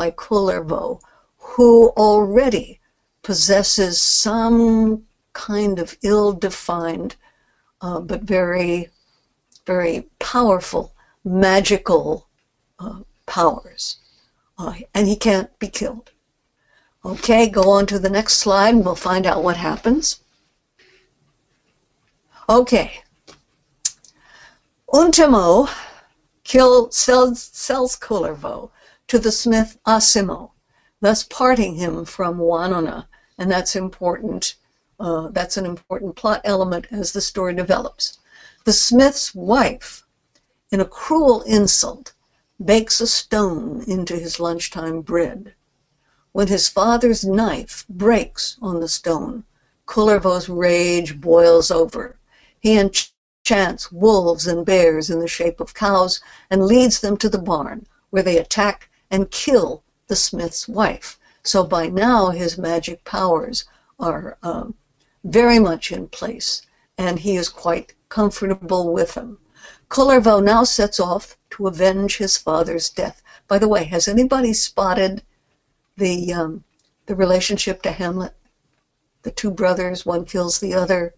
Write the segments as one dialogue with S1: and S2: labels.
S1: by Kullervo, who already possesses some kind of ill-defined uh, but very, very powerful magical uh, powers. Uh, and he can't be killed. Okay, go on to the next slide and we'll find out what happens. Okay. Untamo kill, sells, sells Kullervo to the smith Asemo, thus parting him from Wanona. And that's important. Uh, that's an important plot element as the story develops. The smith's wife, in a cruel insult, bakes a stone into his lunchtime bread. When his father's knife breaks on the stone, Kullervo's rage boils over. He enchants wolves and bears in the shape of cows and leads them to the barn, where they attack and kill the smith's wife. So by now his magic powers are um, very much in place, and he is quite comfortable with them. Kullervo now sets off to avenge his father's death. By the way, has anybody spotted the um, the relationship to Hamlet? The two brothers, one kills the other.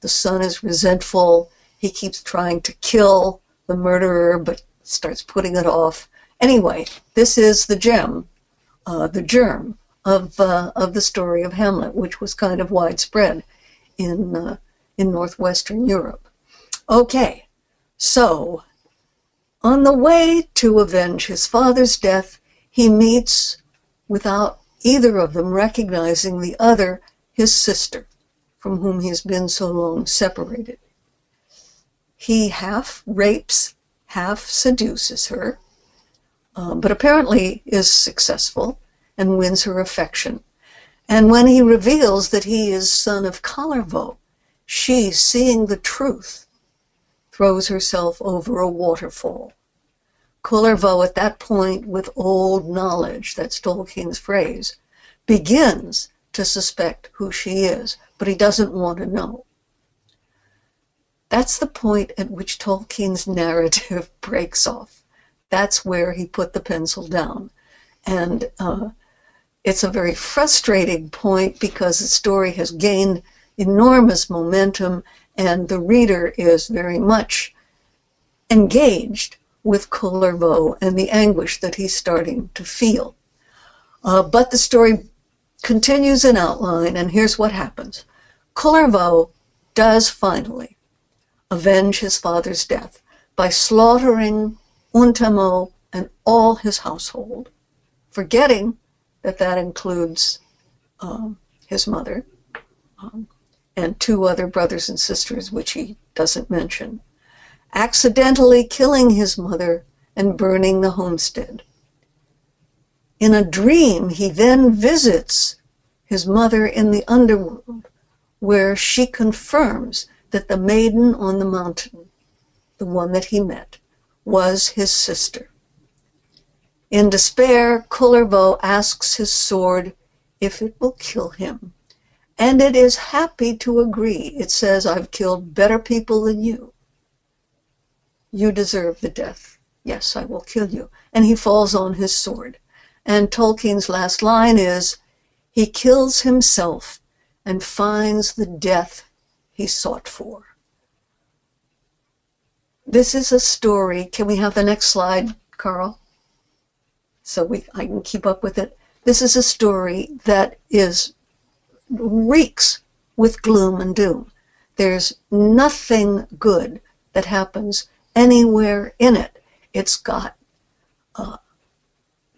S1: The son is resentful. He keeps trying to kill the murderer, but starts putting it off. Anyway, this is the gem, uh, the germ of uh, of the story of Hamlet, which was kind of widespread in uh, in northwestern Europe. Okay, so, on the way to avenge his father's death, he meets, without either of them recognizing the other, his sister, from whom he has been so long separated. He half rapes, half seduces her, uh, but apparently is successful and wins her affection. And when he reveals that he is son of Kalervo, she, seeing the truth, throws herself over a waterfall. Kullervo, at that point, with old knowledge, that's Tolkien's phrase, begins to suspect who she is, but he doesn't want to know. That's the point at which Tolkien's narrative breaks off. That's where he put the pencil down. And uh, it's a very frustrating point because the story has gained enormous momentum and the reader is very much engaged with Kullervo and the anguish that he's starting to feel. Uh, but the story continues in outline, and here's what happens. Kullervo does finally avenge his father's death by slaughtering Untamo and all his household, forgetting that that includes um, his mother. Um, and two other brothers and sisters, which he doesn't mention, accidentally killing his mother and burning the homestead. In a dream, he then visits his mother in the underworld, where she confirms that the maiden on the mountain, the one that he met, was his sister. In despair, Kullervo asks his sword if it will kill him. And it is happy to agree. It says, I've killed better people than you. You deserve the death. Yes, I will kill you. And he falls on his sword. And Tolkien's last line is, he kills himself and finds the death he sought for. This is a story. Can we have the next slide, Carl? So we, I can keep up with it. This is a story that is reeks with gloom and doom. There's nothing good that happens anywhere in it. It's got uh,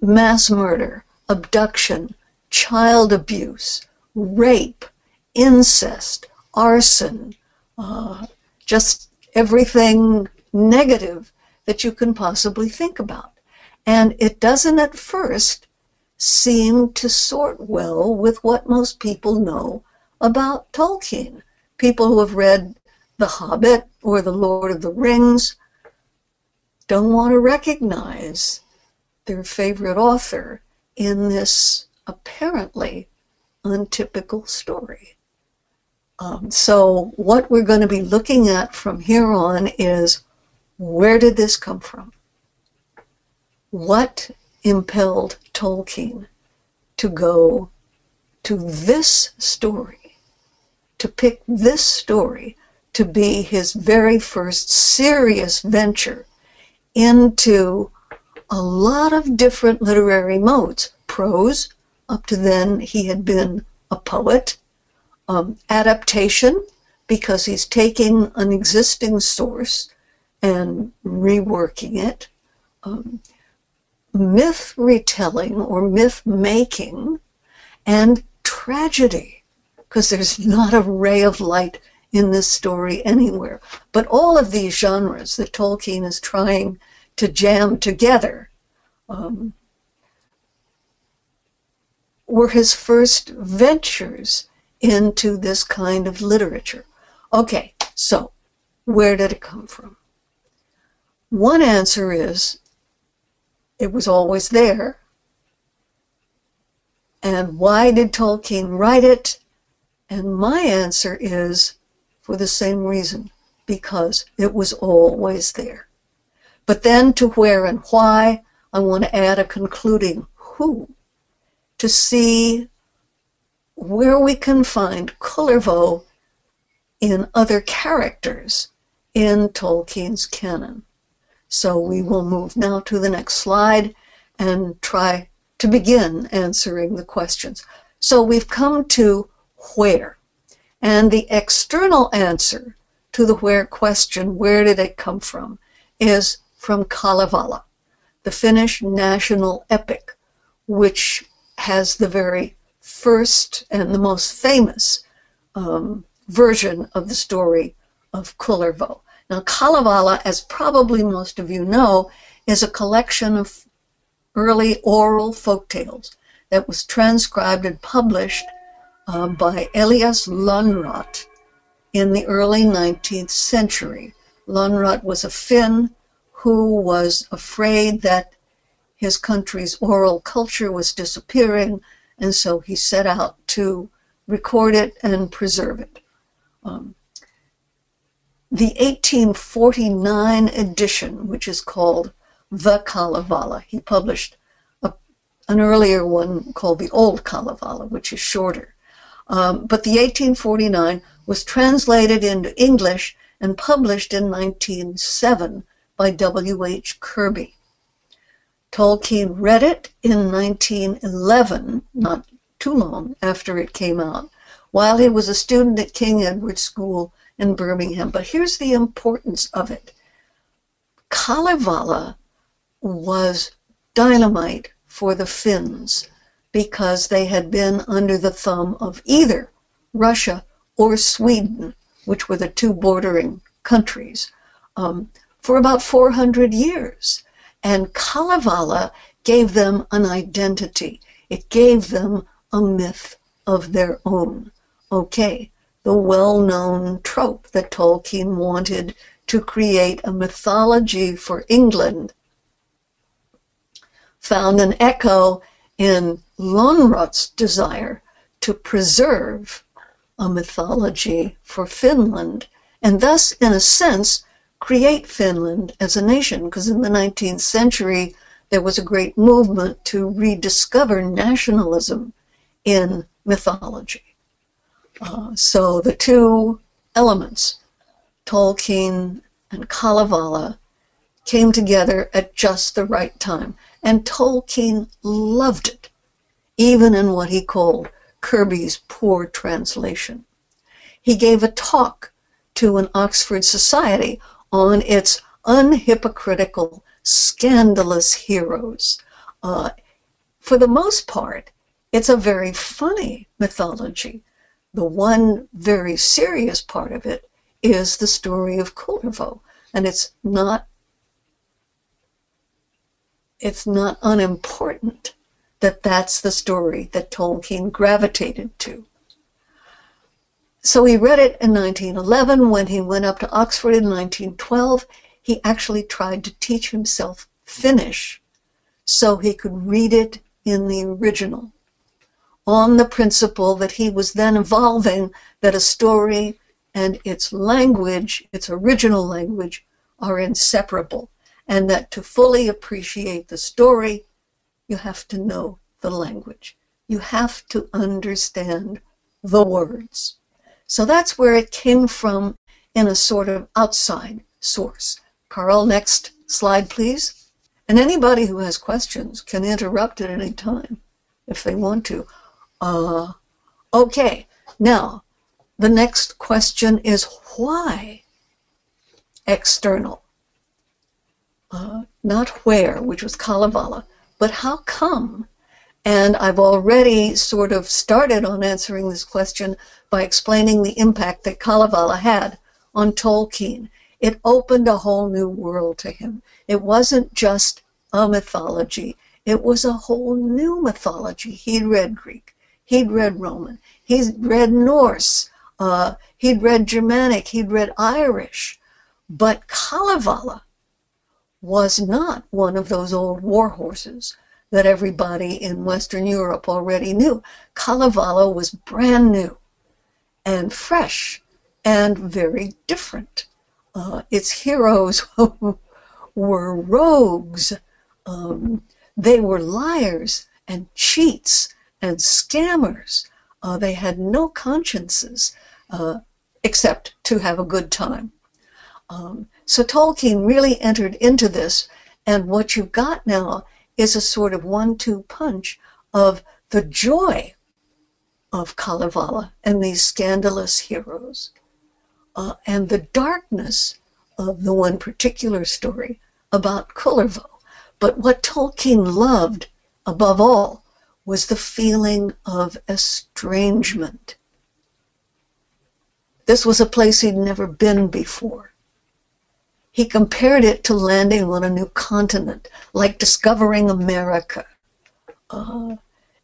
S1: mass murder, abduction, child abuse, rape, incest, arson, uh, just everything negative that you can possibly think about. And it doesn't at first seem to sort well with what most people know about Tolkien. People who have read The Hobbit or The Lord of the Rings don't want to recognize their favorite author in this apparently untypical story. Um, so, what we're going to be looking at from here on is where did this come from? What impelled Tolkien to go to this story, to pick this story to be his very first serious venture into a lot of different literary modes. Prose, up to then he had been a poet. Um, adaptation, because he's taking an existing source and reworking it. Um, myth retelling or myth making, and tragedy, because there's not a ray of light in this story anywhere. But all of these genres that Tolkien is trying to jam together um, were his first ventures into this kind of literature. Okay, so where did it come from? One answer is it was always there. And why did Tolkien write it? And my answer is for the same reason because it was always there. But then to where and why, I want to add a concluding who to see where we can find Kullervo in other characters in Tolkien's canon. So we will move now to the next slide and try to begin answering the questions. So we've come to where. And the external answer to the where question, where did it come from, is from Kalevala, the Finnish national epic, which has the very first and the most famous um, version of the story of Kullervo. Now, Kalevala, as probably most of you know, is a collection of early oral folk tales that was transcribed and published uh, by Elias Lönnrot in the early 19th century. Lönnrot was a Finn who was afraid that his country's oral culture was disappearing, and so he set out to record it and preserve it. Um, the 1849 edition, which is called The Kalevala, he published a, an earlier one called The Old Kalevala, which is shorter. Um, but the 1849 was translated into English and published in 1907 by W.H. Kirby. Tolkien read it in 1911, not too long after it came out, while he was a student at King Edward School in Birmingham. But here's the importance of it Kalevala was dynamite for the Finns because they had been under the thumb of either Russia or Sweden, which were the two bordering countries, um, for about 400 years. And Kalevala gave them an identity. It gave them a myth of their own. Okay, the well-known trope that Tolkien wanted to create a mythology for England found an echo in Lönnrot's desire to preserve a mythology for Finland and thus, in a sense, create Finland as a nation. Because in the 19th century, there was a great movement to rediscover nationalism in mythology. So the two elements, Tolkien and Kalevala, came together at just the right time. And Tolkien loved it, even in what he called Kirby's poor translation. He gave a talk to an Oxford Society on its unhypocritical, scandalous heroes. Uh, for the most part, it's a very funny mythology the one very serious part of it is the story of Kullervo. And it's not it's not unimportant that that's the story that Tolkien gravitated to. So he read it in 1911. When he went up to Oxford in 1912, he actually tried to teach himself Finnish so he could read it in the original on the principle that he was then evolving that a story and its language, its original language, are inseparable, and that to fully appreciate the story, you have to know the language. You have to understand the words. So that's where it came from in a sort of outside source. Carl, next slide, please. And anybody who has questions can interrupt at any time if they want to. Uh, okay, now the next question is why external? Uh, not where, which was Kalevala, but how come? And I've already sort of started on answering this question by explaining the impact that Kalevala had on Tolkien. It opened a whole new world to him. It wasn't just a mythology, it was a whole new mythology. He'd read Greek, he'd read Roman, he'd read Norse, uh, he'd read Germanic, he'd read Irish. But Kalevala was not one of those old war horses that everybody in Western Europe already knew. Kalevala was brand new and fresh and very different. Uh, its heroes were rogues. Um, they were liars and cheats and scammers. Uh, they had no consciences uh, except to have a good time. Um, so Tolkien really entered into this, and what you've got now is a sort of one-two punch of the joy of Kalevala and these scandalous heroes, uh, and the darkness of the one particular story about Kullervo. But what Tolkien loved above all was the feeling of estrangement. This was a place he'd never been before. He compared it to landing on a new continent, like discovering America. Uh,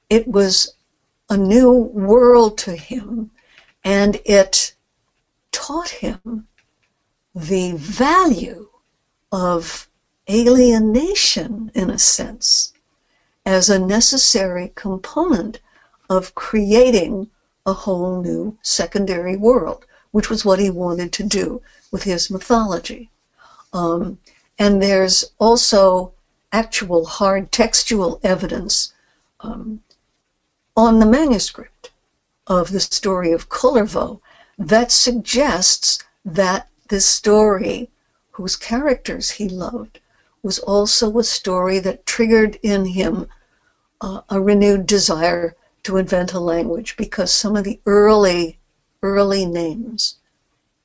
S1: it was a new world to him, and it taught him the value of alienation, in a sense, as a necessary component of creating a whole new secondary world, which was what he wanted to do with his mythology. Um, and there's also actual hard textual evidence um, on the manuscript of the story of Kullervo that suggests that this story, whose characters he loved, was also a story that triggered in him uh, a renewed desire to invent a language because some of the early, early names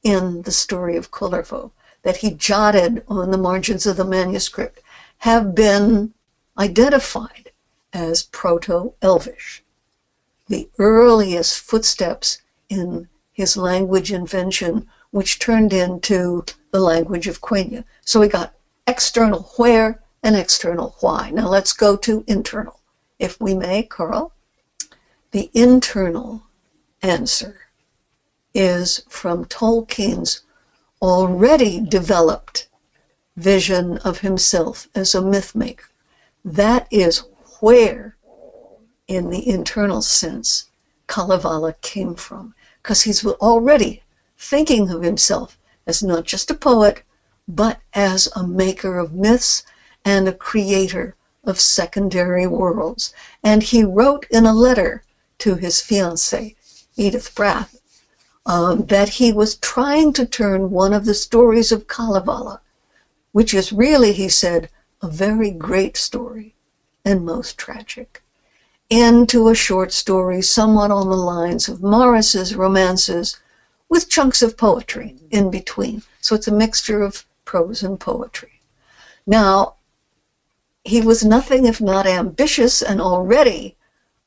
S1: in the story of Kullervo that he jotted on the margins of the manuscript have been identified as Proto-Elvish. The earliest footsteps in his language invention, which turned into the language of Quenya. So we got external where and external why. Now let's go to internal, if we may, Carl. The internal answer is from Tolkien's already developed vision of himself as a myth maker. That is where, in the internal sense, Kalevala came from. Because he's already thinking of himself as not just a poet, but as a maker of myths and a creator of secondary worlds. And he wrote in a letter to his fiancée, Edith Bratt, um, that he was trying to turn one of the stories of Kalevala, which is really, he said, a very great story and most tragic, into a short story somewhat on the lines of Morris's romances with chunks of poetry in between. So it's a mixture of prose and poetry. Now, he was nothing if not ambitious and already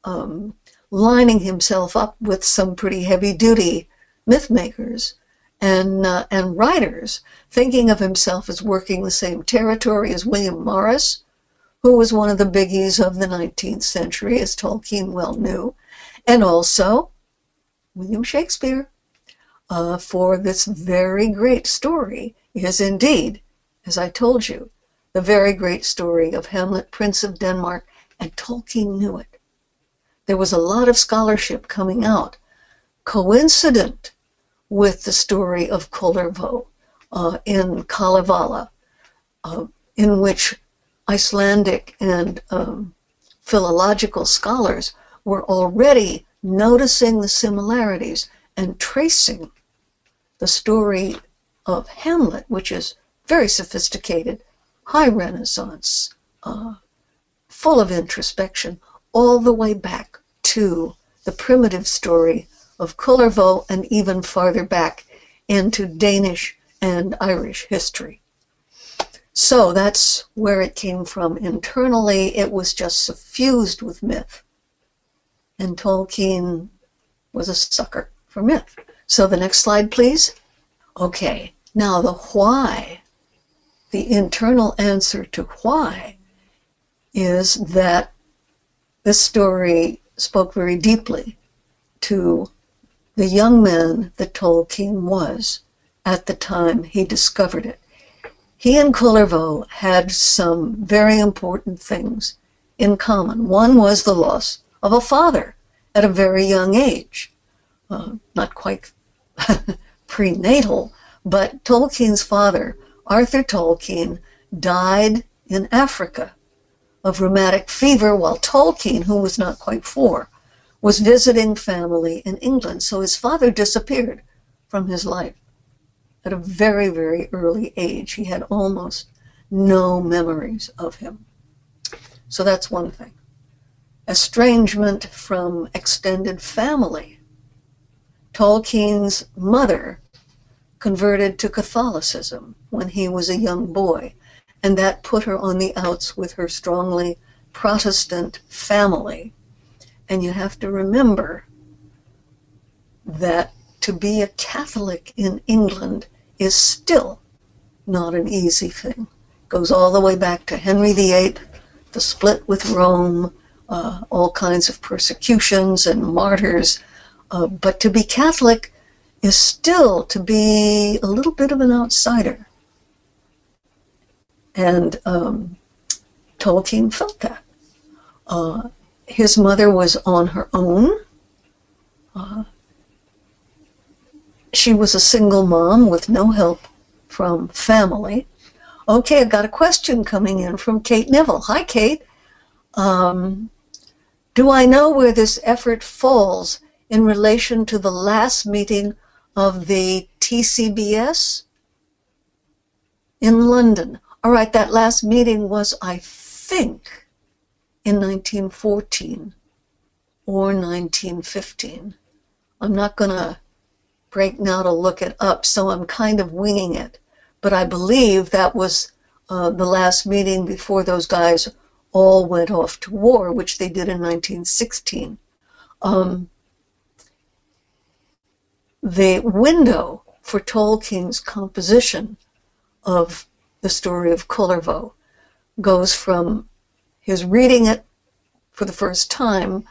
S1: um, lining himself up with some pretty heavy duty myth makers and, uh, and writers, thinking of himself as working the same territory as William Morris, who was one of the biggies of the 19th century, as Tolkien well knew, and also William Shakespeare, uh, for this very great story. Is indeed, as I told you, the very great story of Hamlet, Prince of Denmark, and Tolkien knew it. There was a lot of scholarship coming out, coincident with the story of Kullervo uh, in Kalevala, uh, in which Icelandic and um, philological scholars were already noticing the similarities and tracing the story of Hamlet, which is very sophisticated, high Renaissance, uh, full of introspection, all the way back to the primitive story of Kullervo and even farther back into Danish and Irish history. So that's where it came from internally. It was just suffused with myth. And Tolkien was a sucker for myth. So the next slide, please. Okay, now the why, the internal answer to why is that this story spoke very deeply to the young man that Tolkien was at the time he discovered it. He and Kullervo had some very important things in common. One was the loss of a father at a very young age. Uh, not quite prenatal, but Tolkien's father, Arthur Tolkien, died in Africa of rheumatic fever while Tolkien, who was not quite four, was visiting family in England. So his father disappeared from his life at a very, very early age. He had almost no memories of him. So that's one thing. Estrangement from extended family. Tolkien's mother converted to Catholicism when he was a young boy and that put her on the outs with her strongly Protestant family. And you have to remember that to be a Catholic in England is still not an easy thing. Goes all the way back to Henry VIII, the split with Rome, uh, all kinds of persecutions and martyrs. Uh, but to be Catholic is still to be a little bit of an outsider. And um, Tolkien felt that. Uh, his mother was on her own. Uh, she was a single mom with no help from family. Okay, I got a question coming in from Kate Neville. Hi, Kate. Um, do I know where this effort falls in relation to the last meeting of the TCBS in London? All right, that last meeting was, I think, in 1914 or 1915. I'm not going to break now to look it up, so I'm kind of winging it. But I believe that was uh, the last meeting before those guys all went off to war, which they did in 1916. Um, the window for Tolkien's composition of the story of Kullervo goes from his reading it for the first time,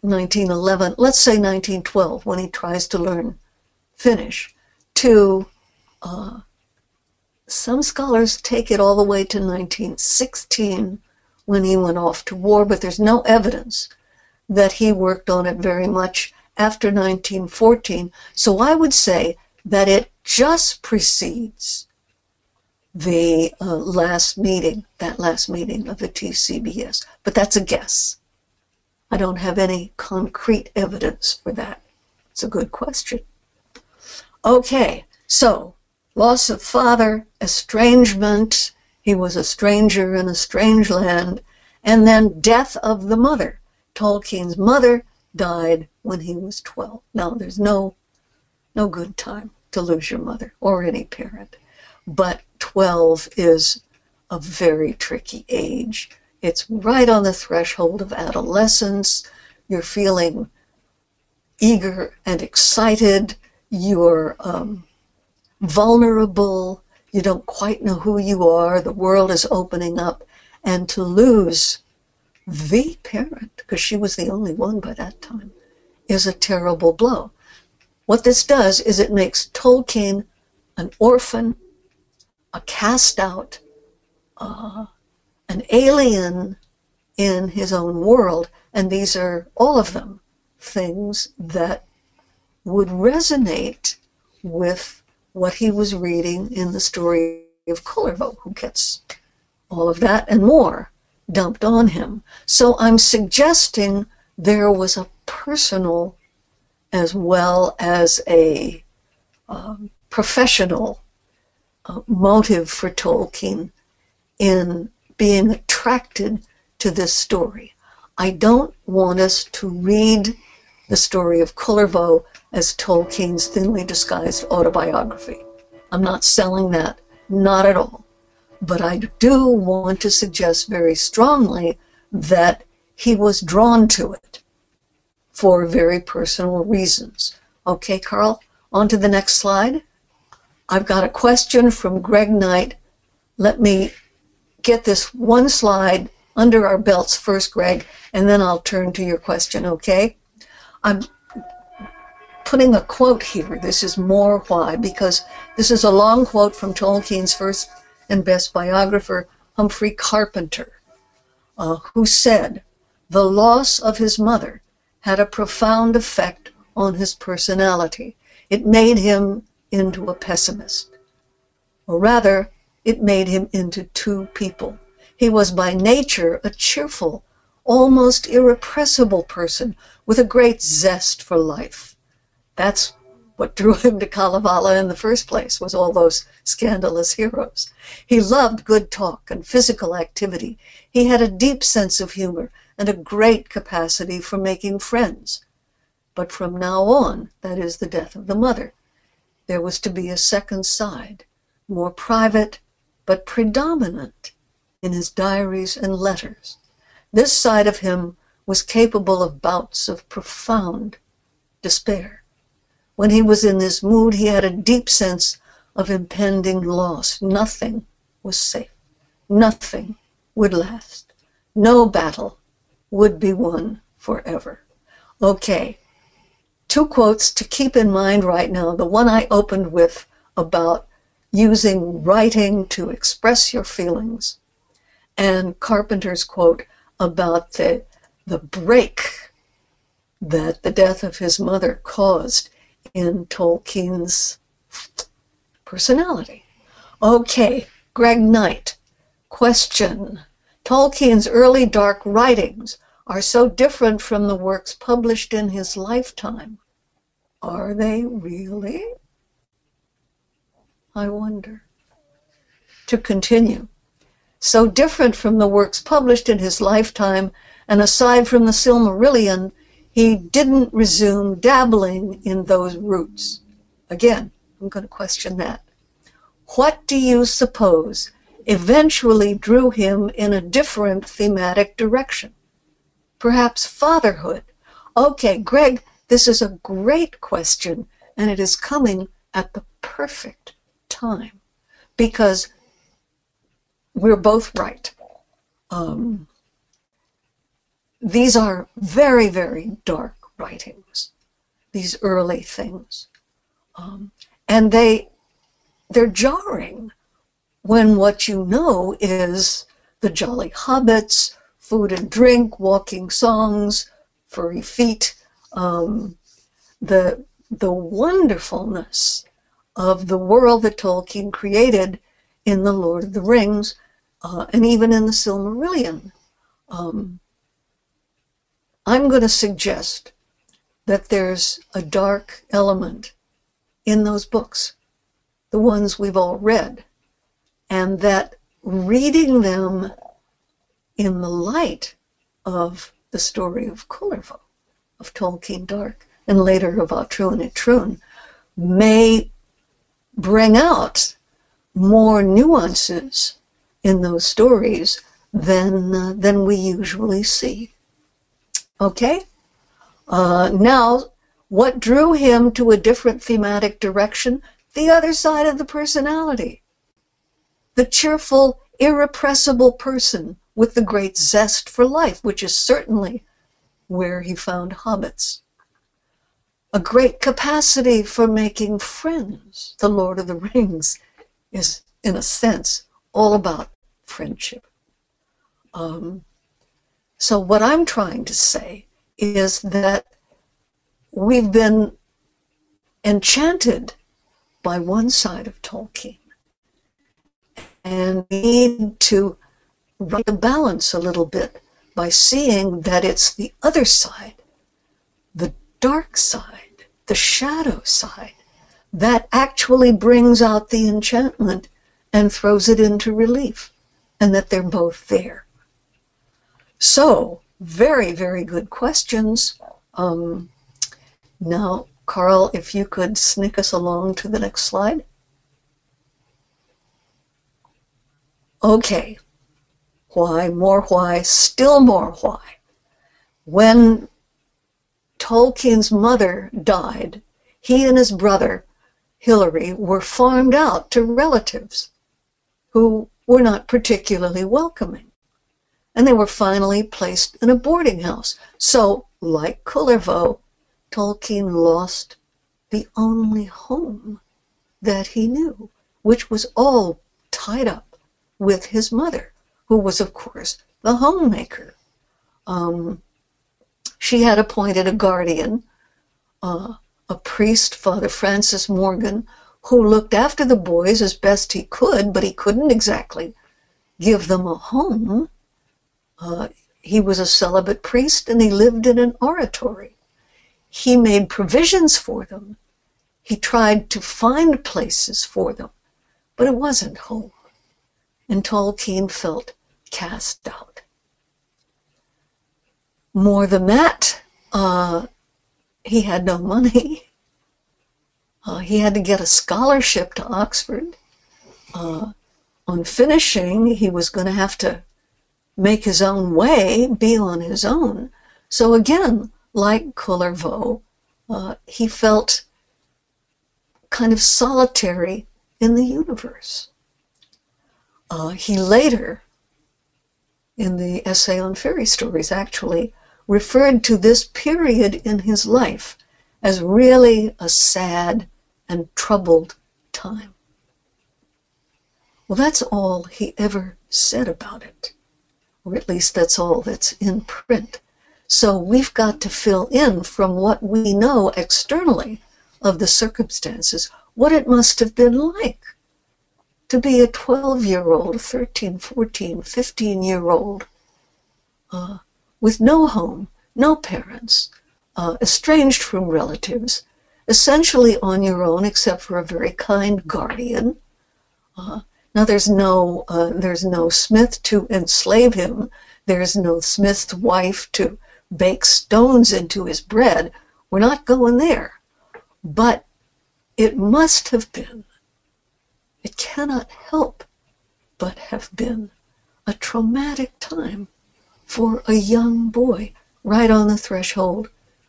S1: 1911, let's say 1912, when he tries to learn Finnish, to uh, some scholars take it all the way to 1916 when he went off to war, but there's no evidence that he worked on it very much after 1914. So I would say that it just precedes the uh, last meeting, that last meeting of the TCBS. But that's a guess. I don't have any concrete evidence for that. It's a good question. Okay, so loss of father, estrangement, he was a stranger in a strange land, and then death of the mother. Tolkien's mother died when he was 12. Now, there's no, no good time to lose your mother or any parent but 12 is a very tricky age. It's right on the threshold of adolescence. You're feeling eager and excited. You're um, vulnerable. You don't quite know who you are. The world is opening up. And to lose the parent, because she was the only one by that time, is a terrible blow. What this does is it makes Tolkien an orphan a cast out, uh, an alien in his own world. And these are all of them things that would resonate with what he was reading in the story of Kullervo, who gets all of that and more dumped on him. So I'm suggesting there was a personal as well as a um, professional uh, motive for Tolkien in being attracted to this story. I don't want us to read the story of Kullervo as Tolkien's thinly disguised autobiography. I'm not selling that, not at all. But I do want to suggest very strongly that he was drawn to it for very personal reasons. Okay, Carl, on to the next slide. I've got a question from Greg Knight. Let me get this one slide under our belts first, Greg, and then I'll turn to your question, okay? I'm putting a quote here. This is more why, because this is a long quote from Tolkien's first and best biographer, Humphrey Carpenter, uh, who said, The loss of his mother had a profound effect on his personality. It made him into a pessimist. Or rather, it made him into two people. He was by nature a cheerful, almost irrepressible person with a great zest for life. That's what drew him to Kalevala in the first place was all those scandalous heroes. He loved good talk and physical activity. He had a deep sense of humor and a great capacity for making friends. But from now on, that is the death of the mother, there was to be a second side, more private, but predominant in his diaries and letters. This side of him was capable of bouts of profound despair. When he was in this mood, he had a deep sense of impending loss. Nothing was safe. Nothing would last. No battle would be won forever. Okay, two quotes to keep in mind right now. The one I opened with about using writing to express your feelings, and Carpenter's quote about the, the break that the death of his mother caused in Tolkien's personality. Okay, Greg Knight. Question. Tolkien's early dark writings are so different from the works published in his lifetime. Are they really? I wonder. To continue. So different from the works published in his lifetime, and aside from the Silmarillion, he didn't resume dabbling in those roots. Again, I'm going to question that. What do you suppose eventually drew him in a different thematic direction? Perhaps fatherhood. Okay, Greg, this is a great question, and it is coming at the perfect time because we're both right. Um, these are very, very dark writings, these early things. Um, and they, they're jarring when what you know is the jolly hobbits, food and drink, walking songs, furry feet, um, the, the wonderfulness of the world that Tolkien created in The Lord of the Rings uh, and even in the Silmarillion. Um, I'm going to suggest that there's a dark element in those books, the ones we've all read, and that reading them in the light of the story of Kullervo, of Tolkien Dark, and later of Aotrou and Itroun, may bring out more nuances in those stories than, uh, than we usually see. Okay? Uh, now, what drew him to a different thematic direction? The other side of the personality. The cheerful, irrepressible person with the great zest for life, which is certainly where he found hobbits. A great capacity for making friends. The Lord of the Rings is, in a sense, all about friendship. Um, so, what I'm trying to say is that we've been enchanted by one side of Tolkien and need to right the balance a little bit by seeing that it's the other side, the dark side, the shadow side, that actually brings out the enchantment and throws it into relief, and that they're both there. So, very, very good questions. Um, now, Carl, if you could sneak us along to the next slide. Okay. Why, more why, still more why. When Tolkien's mother died, he and his brother, Hilary, were farmed out to relatives who were not particularly welcoming. And they were finally placed in a boarding house. So, like Kullervo, Tolkien lost the only home that he knew, which was all tied up with his mother, who was, of course, the homemaker. Um, she had appointed a guardian, uh, a priest, Father Francis Morgan, who looked after the boys as best he could, but he couldn't exactly give them a home. Uh, he was a celibate priest and he lived in an oratory. He made provisions for them. He tried to find places for them, but it wasn't home and Tolkien felt cast out. More than that, uh, he had no money. Uh, he had to get a scholarship to Oxford. Uh, on finishing, he was going to have to make his own way, be on his own. So again, like Kullervo, uh, he felt kind of solitary in the universe. Uh, he later, in the essay on fairy stories, actually referred to this period in his life as really a sad and troubled time. Well, that's all he ever said about it, or at least that's all that's in print. So we've got to fill in from what we know externally of the circumstances what it must have been like to be a 12 year old, 13, 14, 15 year old uh, with no home, no parents, uh, estranged from relatives, essentially on your own except for a very kind guardian. Uh, now there's no uh, there's no smith to enslave him. There's no smith's wife to bake stones into his bread. We're not going there. But it must have been it cannot help but have been a traumatic time for a young boy right on the threshold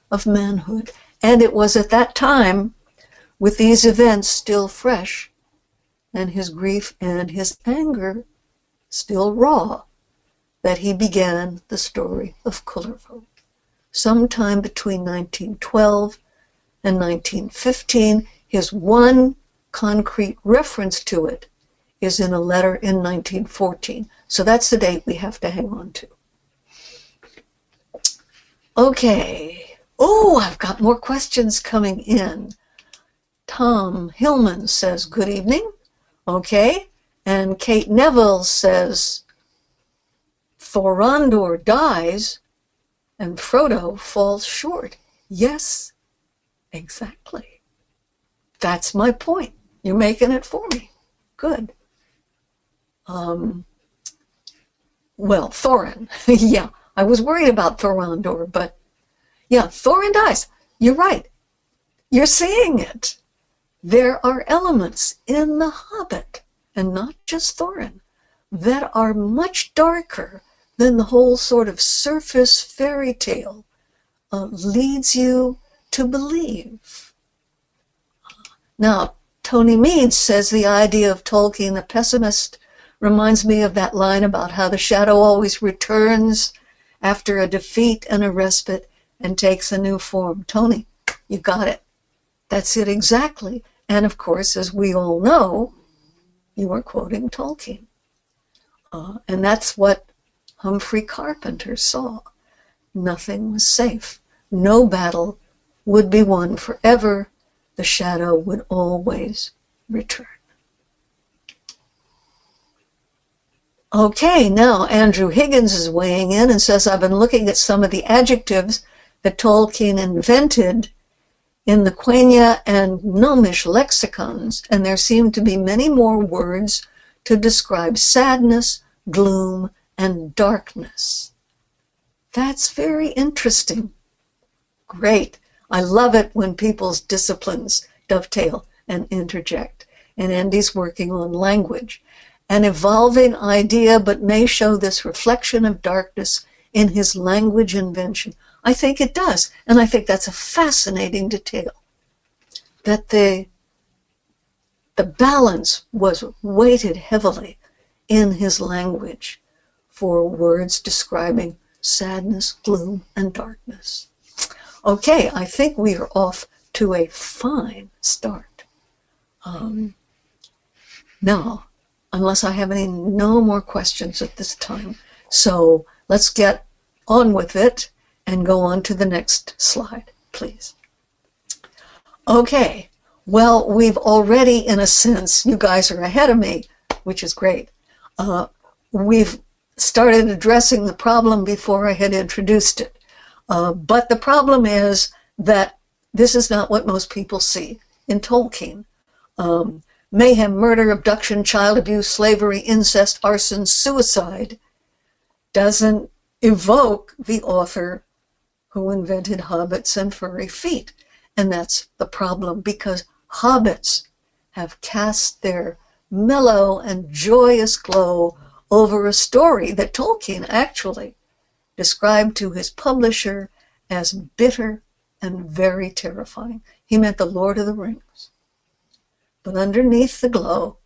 S1: of manhood. And it was at that time, with these events still fresh, and his grief and his anger still raw, that he began the story of Kullervo. Sometime between 1912 and 1915, his one concrete reference to it is in a letter in 1914. So that's the date we have to hang on to. Okay. Oh, I've got more questions coming in. Tom Hillman says, Good evening. Okay. And Kate Neville says, Thorandur dies and Frodo falls short. Yes, exactly. That's my point. You're making it for me. Good. Um, well, Thorin. yeah, I was worried about Thorandur, but yeah, Thorin dies. You're right. You're seeing it. There are elements in The Hobbit, and not just Thorin, that are much darker than the whole sort of surface fairy tale uh, leads you to believe. Now, Tony Mead says the idea of Tolkien, the pessimist, reminds me of that line about how the shadow always returns after a defeat and a respite and takes a new form. Tony, you got it. That's it exactly. And of course, as we all know, you are quoting Tolkien. Uh, and that's what Humphrey Carpenter saw. Nothing was safe. No battle would be won forever the shadow would always return. Okay, now Andrew Higgins is weighing in and says, I've been looking at some of the adjectives that Tolkien invented in the Quenya and Gnomish lexicons, and there seem to be many more words to describe sadness, gloom, and darkness. That's very interesting. Great. I love it when people's disciplines dovetail and interject. And Andy's working on language an evolving idea, but may show this reflection of darkness in his language invention. I think it does, and I think that's a fascinating detail. That the the balance was weighted heavily in his language for words describing sadness, gloom, and darkness. Okay, I think we are off to a fine start. Um, now, unless I have any no more questions at this time. So let's get on with it and go on to the next slide, please. Okay, well, we've already, in a sense, you guys are ahead of me, which is great. Uh, we've started addressing the problem before I had introduced it. Uh, but the problem is that this is not what most people see in Tolkien. Um, mayhem, murder, abduction, child abuse, slavery, incest, arson, suicide doesn't evoke the author who invented hobbits and furry feet. And that's the problem because hobbits have cast their mellow and joyous glow over a story that Tolkien actually described to his publisher as bitter and very terrifying. He meant The Lord of the Rings. But underneath the glow,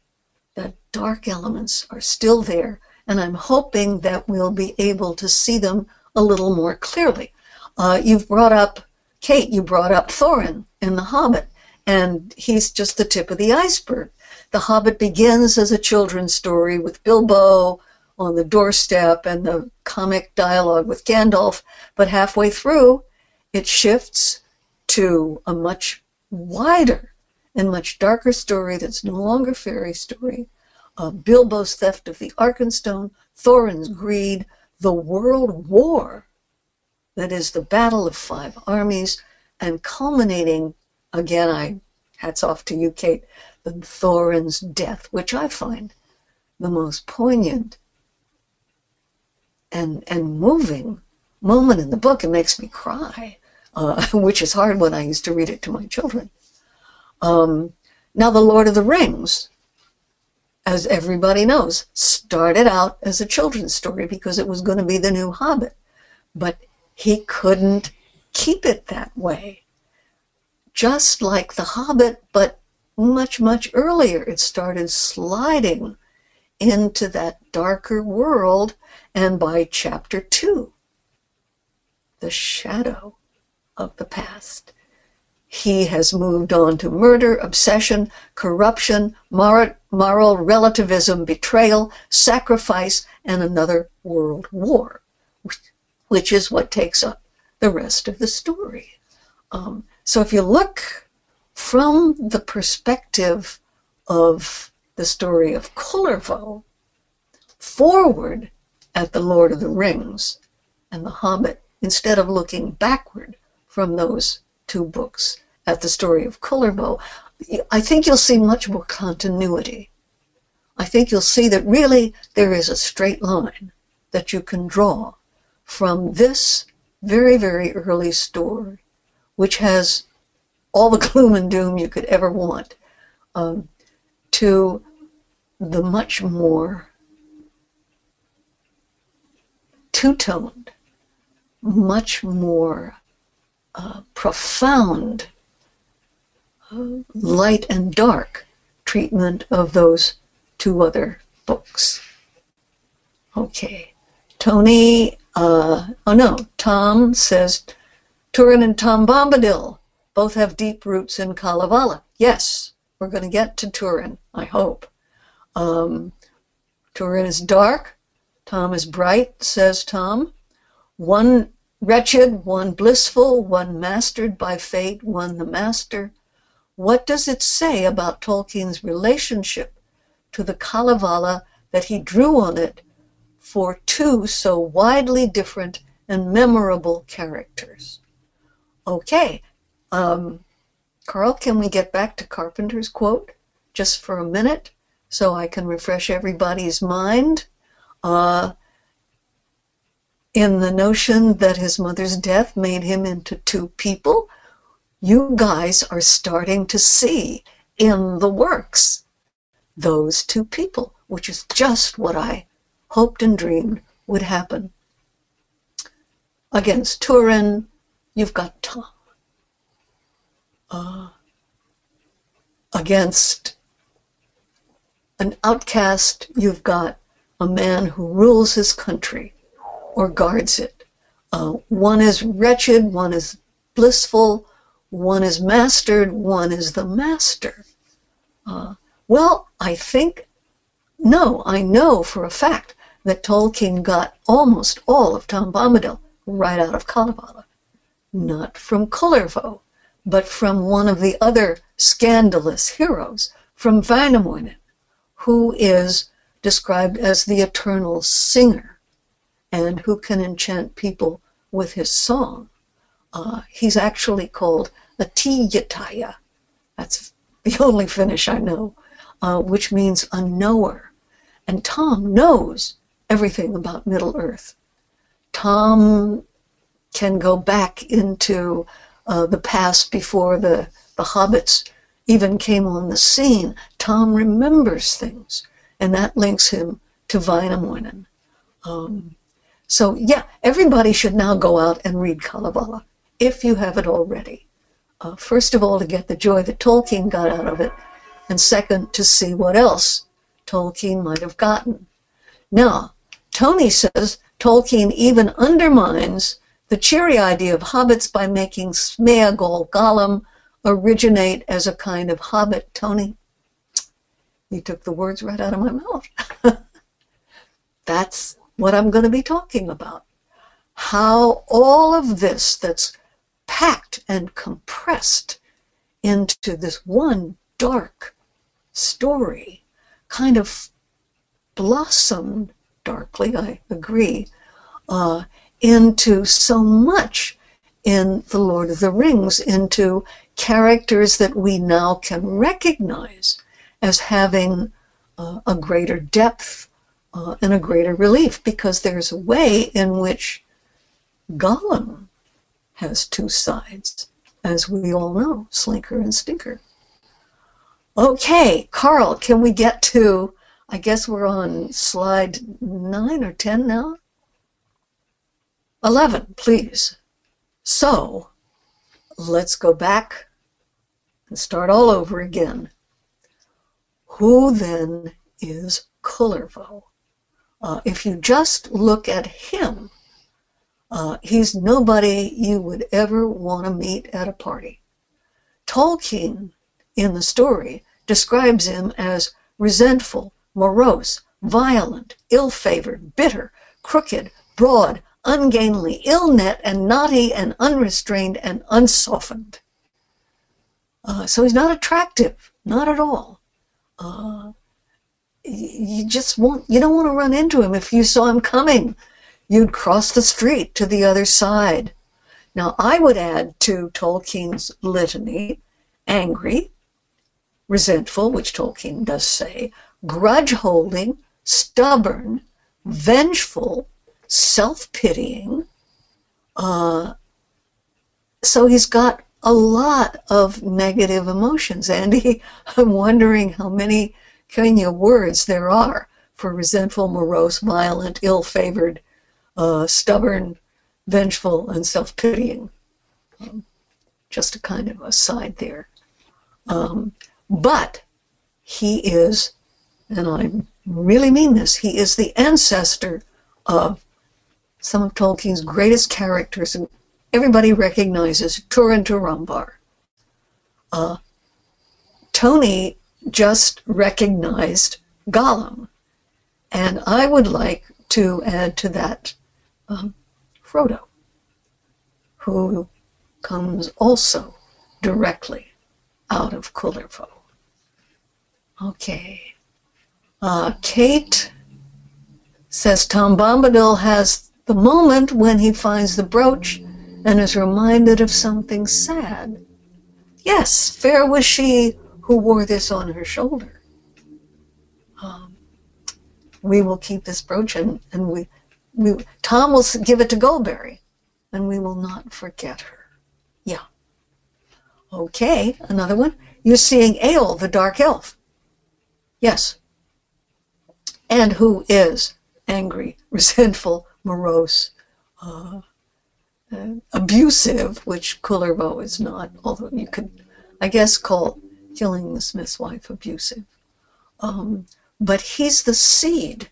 S1: the dark elements are still there, and I'm hoping that we'll be able to see them a little more clearly. Uh, you've brought up, Kate, you brought up Thorin in The Hobbit, and he's just the tip of the iceberg. The Hobbit begins as a children's story with Bilbo on the doorstep and the comic dialogue with Gandalf, but halfway through, it shifts to a much wider and much darker story that's no longer fairy story. Uh, Bilbo's theft of the Arkenstone, Thorin's greed, the World War, that is the Battle of Five Armies, and culminating, again, I hats off to you, Kate, the Thorin's death, which I find the most poignant and and moving moment in the book. It makes me cry, uh, which is hard when I used to read it to my children. Um, now, The Lord of the Rings, as everybody knows, started out as a children's story because it was going to be the new Hobbit. But he couldn't keep it that way. Just like The Hobbit, but much, much earlier, it started sliding into that darker world. And by chapter two, the shadow of the past he has moved on to murder, obsession, corruption, moral relativism, betrayal, sacrifice, and another world war, which is what takes up the rest of the story. Um, so if you look from the perspective of the story of Kullervo forward at the Lord of the Rings and the Hobbit, instead of looking backward from those two books, at the story of Kullervo, I think you'll see much more continuity. I think you'll see that really there is a straight line that you can draw from this very, very early story, which has all the gloom and doom you could ever want, um, to the much more two-toned, much more uh, profound light and dark treatment of those two other books. Okay. Tony, uh, oh no, Tom says Turin and Tom Bombadil both have deep roots in Kalevala. Yes, we're going to get to Turin, I hope. Um, Turin is dark, Tom is bright, says Tom. One wretched, one blissful, one mastered by fate, one the master, what does it say about Tolkien's relationship to the Kalevala that he drew on it for two so widely different and memorable characters. Okay, um, Carl, can we get back to Carpenter's quote just for a minute so I can refresh everybody's mind? Uh, in the notion that his mother's death made him into two people, you guys are starting to see in the works those two people, which is just what I hoped and dreamed would happen. Against Turin, you've got Tom. Uh, against an outcast, you've got a man who rules his country or guards it. Uh, one is wretched, one is blissful, one is mastered, one is the master. Uh, well, I think, no, I know for a fact that Tolkien got almost all of Tom Bombadil right out of Kalevala. Not from Kullervo, but from one of the other scandalous heroes, from Wainamoinen, who is described as the eternal singer and who can enchant people with his song. Uh, he's actually called a tietäjä. That's the only Finnish I know, uh, which means a knower. And Tom knows everything about Middle Earth. Tom can go back into uh, the past before the, the hobbits even came on the scene. Tom remembers things, and that links him to Wainamoinen. Um, so, yeah, everybody should now go out and read Kalevala, if you haven't already. Uh, first of all, to get the joy that Tolkien got out of it, and second, to see what else Tolkien might have gotten. Now, Tony says Tolkien even undermines the cheery idea of hobbits by making Smeagol Gollum originate as a kind of hobbit. Tony, you took the words right out of my mouth. That's what I'm going to be talking about. How all of this that's packed and compressed into this one dark story kind of blossomed darkly, I agree, uh, into so much in The Lord of the Rings, into characters that we now can recognize as having uh, a greater depth uh, and a greater relief, because there's a way in which Gollum has two sides, as we all know, Slinker and Stinker. Okay, Carl, can we get to, I guess we're on slide 9 or 10 now? 11, please. So, let's go back and start all over again. Who then is Kullervo? Uh, if you just look at him, uh, he's nobody you would ever want to meet at a party. Tolkien, in the story, describes him as resentful, morose, violent, ill favored, bitter, crooked, broad, ungainly, ill net, and naughty, and unrestrained, and unsoftened. Uh, so he's not attractive, not at all. Uh, you just won't, you don't want to run into him. If you saw him coming, you'd cross the street to the other side. Now, I would add to Tolkien's litany angry, resentful, which Tolkien does say, grudge holding, stubborn, vengeful, self pitying. Uh, so he's got a lot of negative emotions. Andy, I'm wondering how many Quenya words there are for resentful, morose, violent, ill favored, uh, stubborn, vengeful, and self pitying. Um, just a kind of aside there. Um, but he is, and I really mean this, he is the ancestor of some of Tolkien's greatest characters, and everybody recognizes Turin Turambar. Uh, Tony just recognized Gollum, and I would like to add to that um, Frodo, who comes also directly out of Kullervo. Okay. Uh, Kate says Tom Bombadil has the moment when he finds the brooch and is reminded of something sad. Yes, fair was she who wore this on her shoulder. Um, we will keep this brooch and, and we, we, Tom will give it to Goldberry and we will not forget her. Yeah. Okay, another one. You're seeing Eöl, the dark elf. Yes. And who is angry, resentful, morose, uh, uh, abusive, which Kullervo is not, although you could, I guess, call killing the Smith's wife abusive. Um, but he's the seed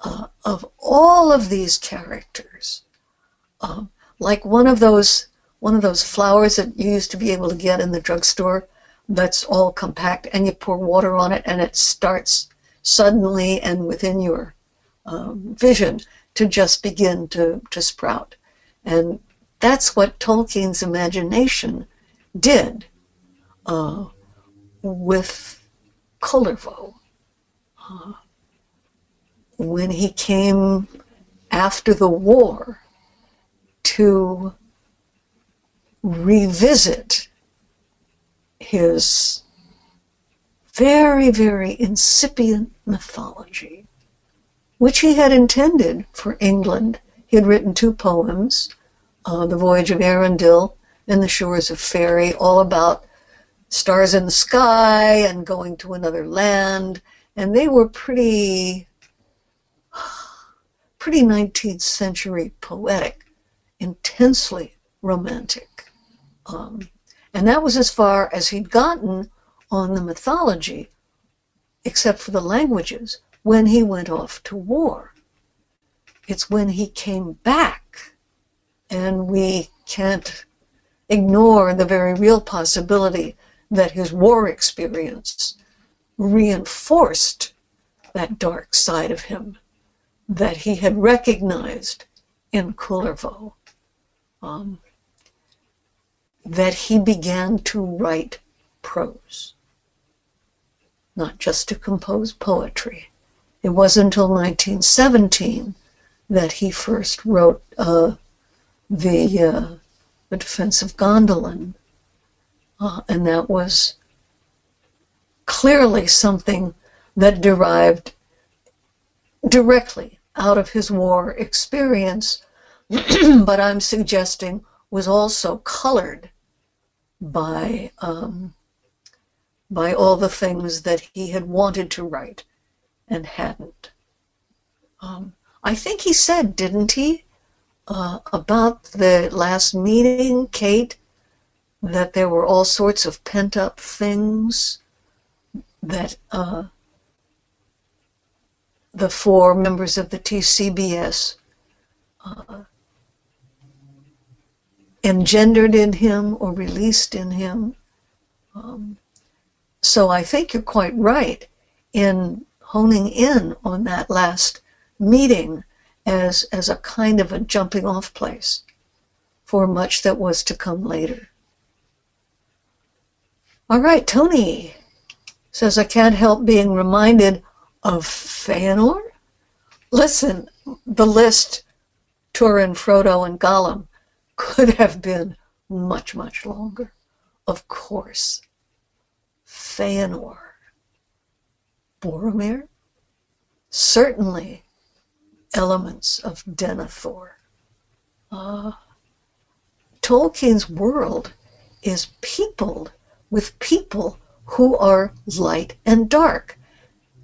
S1: uh, of all of these characters. Um, like one of those one of those flowers that you used to be able to get in the drugstore that's all compact and you pour water on it and it starts suddenly and within your um, vision to just begin to, to sprout. And that's what Tolkien's imagination did uh, with Kullervo. Uh, when he came after the war to revisit his very, very incipient mythology, which he had intended for England. He had written two poems, uh, The Voyage of Earendel and The Shores of Faery, all about stars in the sky and going to another land. And they were pretty, pretty 19th century poetic, intensely romantic. Um, and that was as far as he'd gotten on the mythology, except for the languages, when he went off to war. It's when he came back, and we can't ignore the very real possibility that his war experience reinforced that dark side of him that he had recognized in Kullervo. Um, that he began to write prose not just to compose poetry. It wasn't until 1917 that he first wrote uh, the, uh, the Defense of Gondolin, uh, and that was clearly something that derived directly out of his war experience, but I'm suggesting was also colored by um, by all the things that he had wanted to write and hadn't. Um, I think he said, didn't he, uh, about the last meeting, Kate, that there were all sorts of pent up things that uh, the four members of the TCBS uh, engendered in him or released in him. Um, so I think you're quite right in honing in on that last meeting as, as a kind of a jumping off place for much that was to come later. All right, Tony says, I can't help being reminded of Feanor. Listen, the list, Turin, Frodo, and Gollum, could have been much, much longer. Of course. Feanor. Boromir? Certainly elements of Denethor. Uh, Tolkien's world is peopled with people who are light and dark,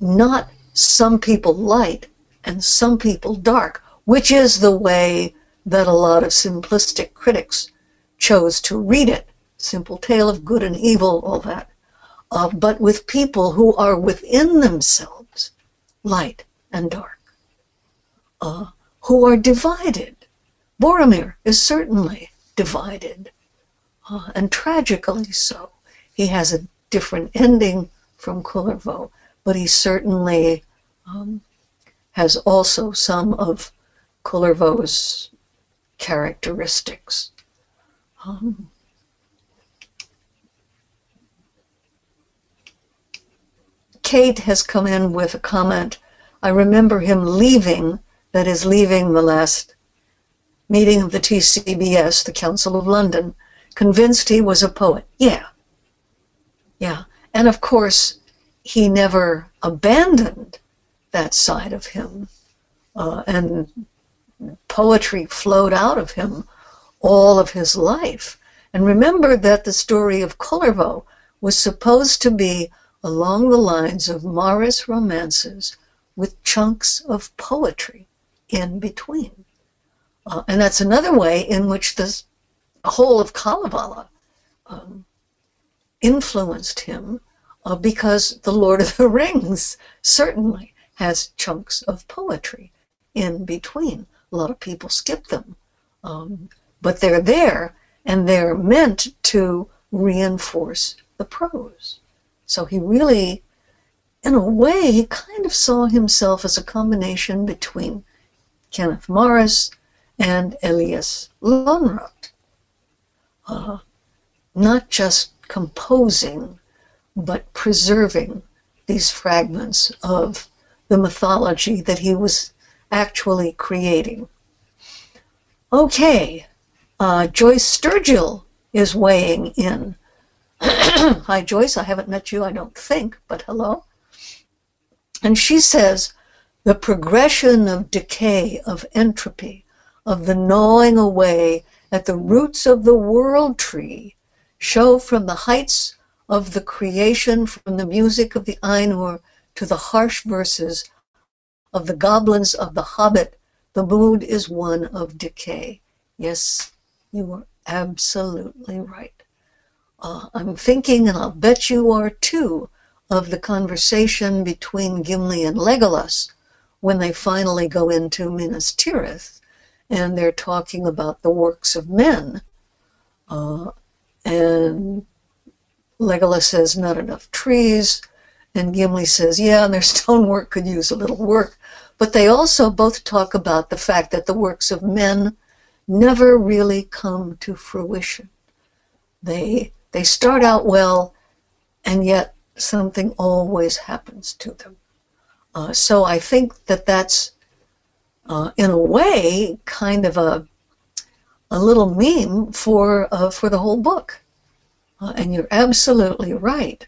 S1: not some people light and some people dark, which is the way that a lot of simplistic critics chose to read it. Simple tale of good and evil, all that uh, but with people who are within themselves, light and dark, uh, who are divided. Boromir is certainly divided, uh, and tragically so. He has a different ending from Kullervo, but he certainly um, has also some of Kullervo's characteristics. Um, Kate has come in with a comment I remember him leaving, that is, leaving the last meeting of the TCBS, the Council of London, convinced he was a poet. Yeah. Yeah. And of course, he never abandoned that side of him. Uh, and poetry flowed out of him all of his life. And remember that the story of Kullervo was supposed to be along the lines of Morris romances with chunks of poetry in between. Uh, and that's another way in which the whole of Kalevala um, influenced him uh, because The Lord of the Rings certainly has chunks of poetry in between. A lot of people skip them, um, but they're there and they're meant to reinforce the prose. So he really, in a way, he kind of saw himself as a combination between Kenneth Morris and Elias Lönnrot. Uh, not just composing, but preserving these fragments of the mythology that he was actually creating. Okay, uh, Joyce Sturgill is weighing in. Hi, Joyce. I haven't met you, I don't think, but hello. And she says the progression of decay, of entropy, of the gnawing away at the roots of the world tree show from the heights of the creation, from the music of the Ainur to the harsh verses of the goblins of the Hobbit, the mood is one of decay. Yes, you are absolutely right. Uh, I'm thinking, and I'll bet you are too, of the conversation between Gimli and Legolas when they finally go into Minas Tirith and they're talking about the works of men. Uh, and Legolas says, not enough trees. And Gimli says, yeah, and their stonework could use a little work. But they also both talk about the fact that the works of men never really come to fruition. They, they start out well, and yet something always happens to them. Uh, so I think that that's, uh, in a way, kind of a, a little meme for, uh, for the whole book. Uh, and you're absolutely right.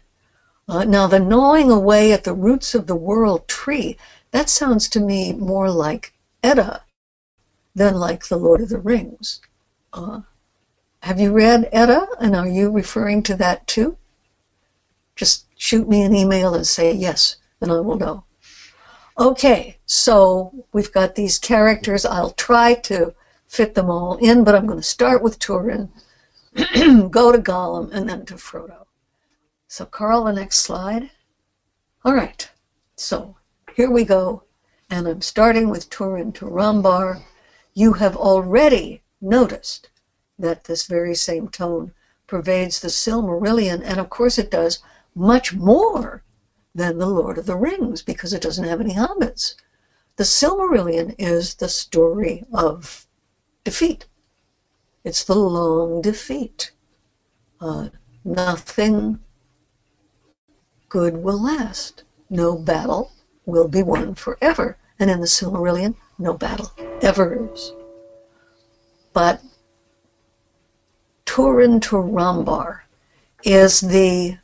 S1: Uh, now, the gnawing away at the roots of the world tree, that sounds to me more like Edda than like The Lord of the Rings. Uh, have you read Edda, and are you referring to that too? Just shoot me an email and say yes, and I will know. Okay, so we've got these characters. I'll try to fit them all in, but I'm going to start with Turin go to Gollum, and then to Frodo. So, Carl, the next slide. All right, so here we go. And I'm starting with Turin to Turambar. You have already noticed that this very same tone pervades the Silmarillion, and of course it does much more than The Lord of the Rings because it doesn't have any hobbits. The Silmarillion is the story of defeat. It's the long defeat. Uh, nothing good will last. No battle will be won forever. And in the Silmarillion, no battle ever is. But Turin Turambar is the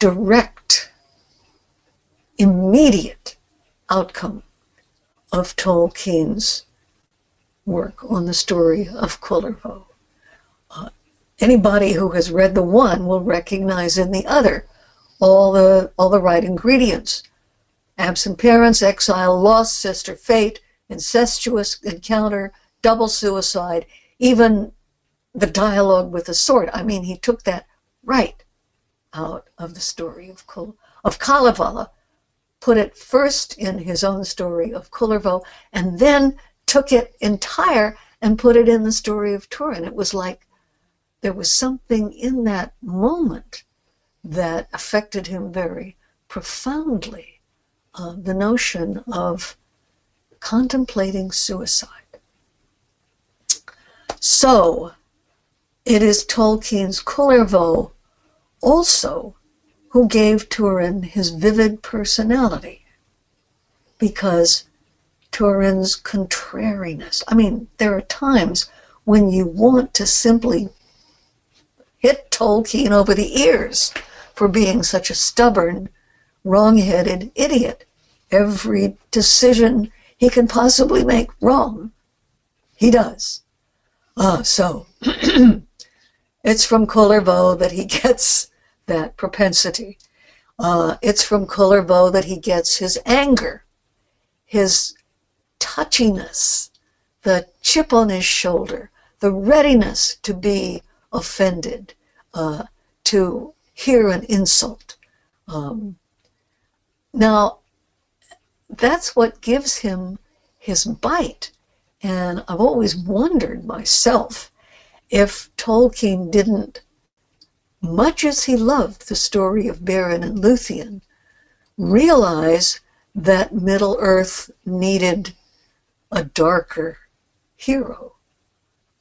S1: direct, immediate outcome of Tolkien's work on the story of Kullervo. Uh, anybody who has read the one will recognize in the other all the all the right ingredients. Absent parents, exile, lost sister, fate, incestuous encounter, double suicide, even the dialogue with the sword. I mean, he took that right out of the story of Kul- of Kalevala, put it first in his own story of Kullervo, and then took it entire and put it in the story of Turin. It was like there was something in that moment that affected him very profoundly. Uh, the notion of contemplating suicide. So, it is Tolkien's Kullervo also who gave Turin his vivid personality. because Turin's contrariness. I mean, there are times when you want to simply hit Tolkien over the ears for being such a stubborn, wrong-headed idiot. Every decision he can possibly make wrong, he does. Ah, so it's from Kullervo that he gets that propensity. Uh, it's from Kullervo that he gets his anger, his touchiness, the chip on his shoulder, the readiness to be offended, uh, to hear an insult. Um, now, that's what gives him his bite. And I've always wondered myself if Tolkien didn't, much as he loved the story of Beren and Luthien, realize that Middle Earth needed a darker hero.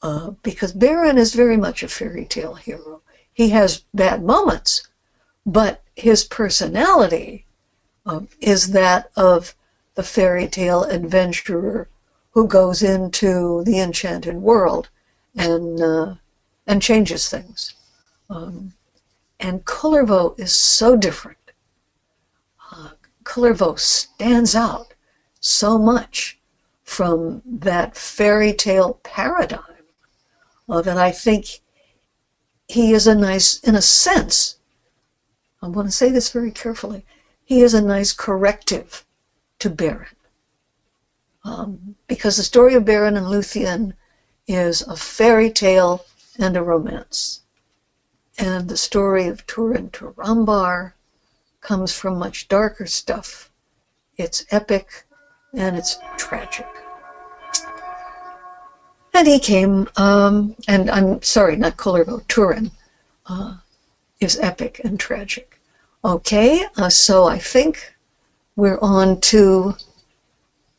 S1: Uh, because Beren is very much a fairy tale hero. He has bad moments, but his personality um, is that of the fairy tale adventurer who goes into the enchanted world and uh, and changes things. Um, and Kullervo is so different. Uh, Kullervo stands out so much from that fairy tale paradigm uh, that I think he is a nice, in a sense, I want to say this very carefully, he is a nice corrective to Beren. Um, because the story of Beren and Luthien is a fairy tale and a romance. And the story of Turin Turambar comes from much darker stuff. It's epic and it's tragic. And he came, um, and I'm sorry, not Kullervo, Turin uh, is epic and tragic. Okay, uh, so I think we're on to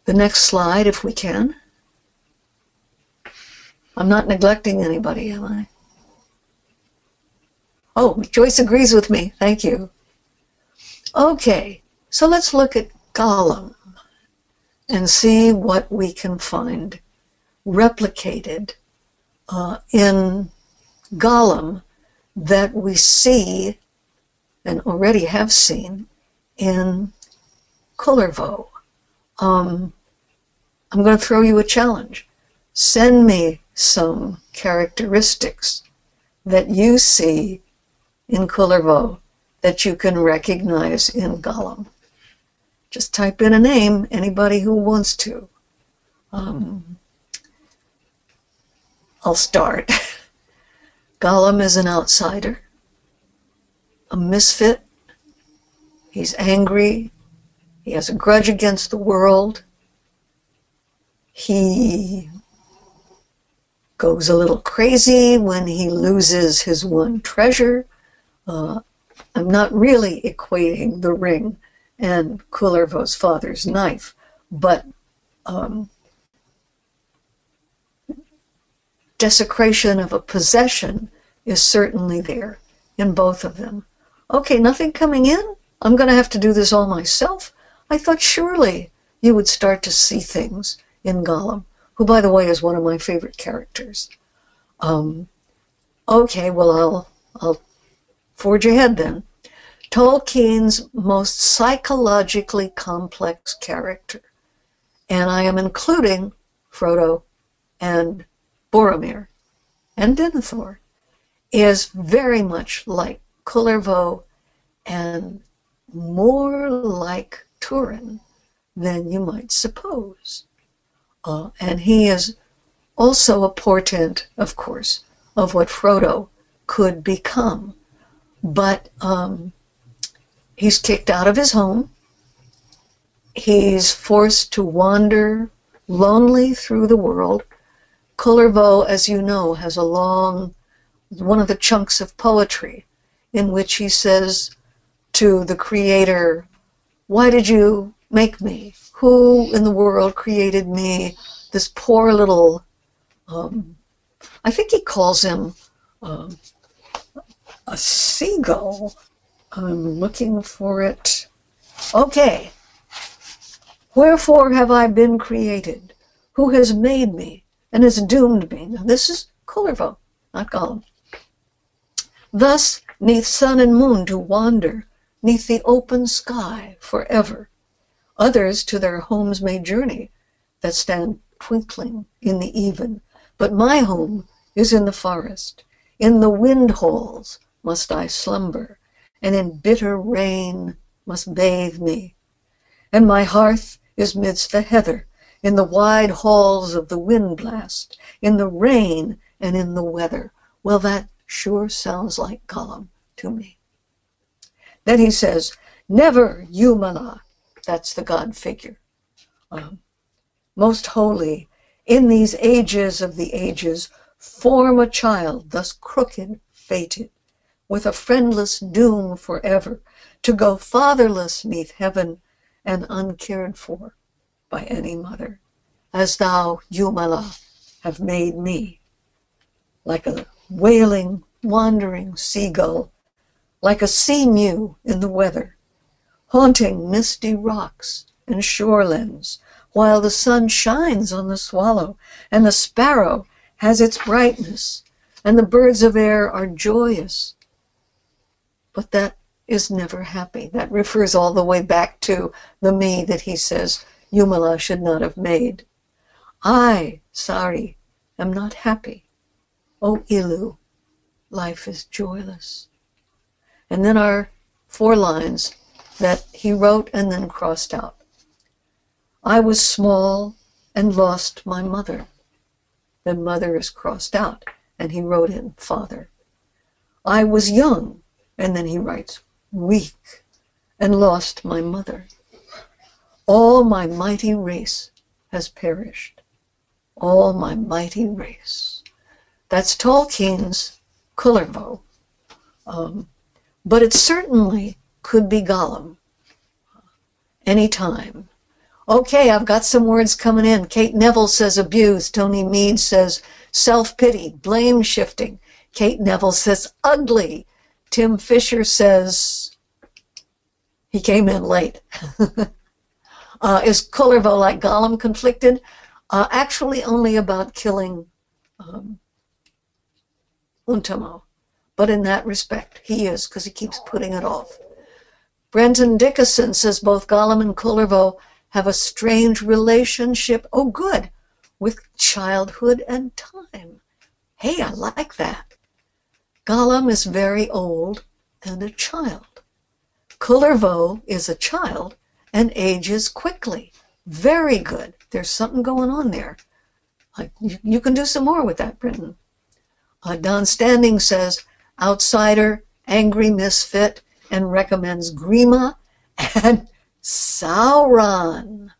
S1: the next slide if we can. I'm not neglecting anybody, am I? Oh, Joyce agrees with me. Thank you. Okay, so let's look at Gollum and see what we can find replicated uh, in Gollum that we see and already have seen in Kullervo. Um, I'm going to throw you a challenge. Send me some characteristics that you see in Kullervo that you can recognize in Gollum. Just type in a name, anybody who wants to. Um, I'll start. Gollum is an outsider, a misfit. He's angry. He has a grudge against the world. He goes a little crazy when he loses his one treasure. Uh, I'm not really equating the ring and Kullervo's father's knife, but um, desecration of a possession is certainly there in both of them. Okay, nothing coming in? I'm going to have to do this all myself? I thought surely you would start to see things in Gollum, who, by the way, is one of my favorite characters. Um, okay, well, I'll, I'll forge ahead then. Tolkien's most psychologically complex character, and I am including Frodo and Boromir and Denethor, is very much like Kullervo and more like Turin than you might suppose. Uh, and he is also a portent, of course, of what Frodo could become. But um, he's kicked out of his home. He's forced to wander lonely through the world Kullervo, as you know, has a long, one of the chunks of poetry in which he says to the Creator, Why did you make me? Who in the world created me? This poor little, um, I think he calls him um, a seagull. I'm looking for it. Okay. Wherefore have I been created? Who has made me and has doomed me? Now this is Kullervo, not Gollum. Thus, neath sun and moon to wander, neath the open sky forever. Others to their homes may journey that stand twinkling in the even, but my home is in the forest. In the wind halls must I slumber, and in bitter rain must bathe me. And my hearth is midst the heather, in the wide halls of the wind blast, in the rain and in the weather. Well, that sure sounds like Gollum to me. Then he says, Never, Jumala, that's the God figure, um, most holy, in these ages of the ages, form a child thus crooked, fated, with a friendless doom forever, to go fatherless neath heaven and uncared for by any mother, as thou, Jumala, have made me, like a wailing, wandering seagull, like a sea mew in the weather, haunting misty rocks and shorelands, while the sun shines on the swallow, and the sparrow has its brightness, and the birds of air are joyous. But that is never happy. That refers all the way back to the me that he says Jumala should not have made. I, Sari, am not happy. O Ilu, life is joyless. And then our four lines that he wrote and then crossed out. I was small and lost my mother. Then mother is crossed out, and he wrote in father. I was young, and then he writes weak, and lost my mother. All my mighty race has perished. All my mighty race. That's Tolkien's Kullervo. Um, but it certainly could be Gollum anytime. Okay, I've got some words coming in. Kate Neville says abuse. Tony Mead says self pity, blame shifting. Kate Neville says ugly. Tim Fisher says he came in late. uh, is Kullervo like Gollum conflicted? Uh, actually, only about killing um, Untamo. But in that respect, he is, because he keeps putting it off. Brenton Dickinson says both Gollum and Kullervo have a strange relationship. Oh, good. With childhood and time. Hey, I like that. Gollum is very old and a child. Kullervo is a child and ages quickly. Very good. There's something going on there. Like you, can do some more with that, Brenton. Uh, Don Standing says, outsider, angry misfit, and recommends Grima and Sauron.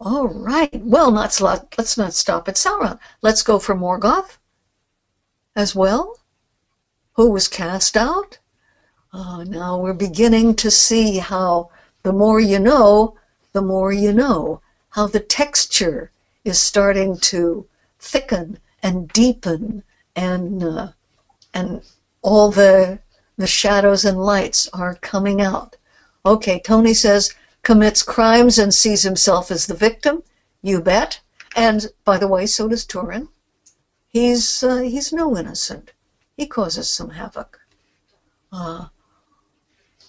S1: All right. Well, not, let's not stop at Sauron. Let's go for Morgoth as well, who was cast out. Uh, now we're beginning to see how the more you know, the more you know, how the texture is starting to thicken and deepen and uh, and all the the shadows and lights are coming out. Okay, Tony says commits crimes and sees himself as the victim. You bet. And by the way, so does Turin. He's uh, he's no innocent. He causes some havoc. Uh,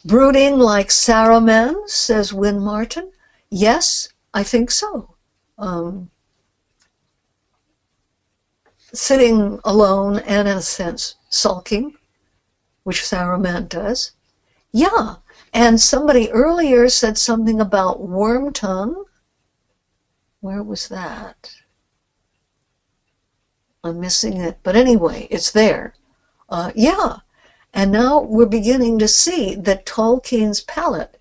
S1: brooding like Saruman, says Win Martin. Yes, I think so. Um, sitting alone and, in a sense, sulking, which Saruman does. Yeah, and somebody earlier said something about worm tongue. Where was that? I'm missing it. But anyway, it's there. Uh, yeah. And now we're beginning to see that Tolkien's palette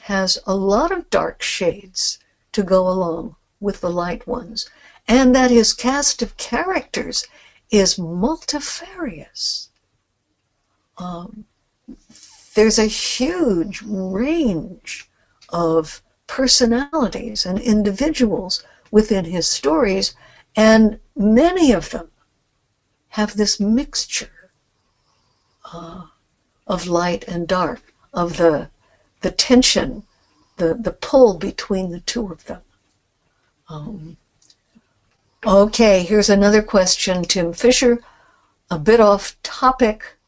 S1: has a lot of dark shades to go along with the light ones, and that his cast of characters is multifarious. Um, there's a huge range of personalities and individuals within his stories, and many of them have this mixture uh, of light and dark, of the, the tension the, the pull between the two of them. Um, okay, here's another question, Tim Fisher. A bit off topic,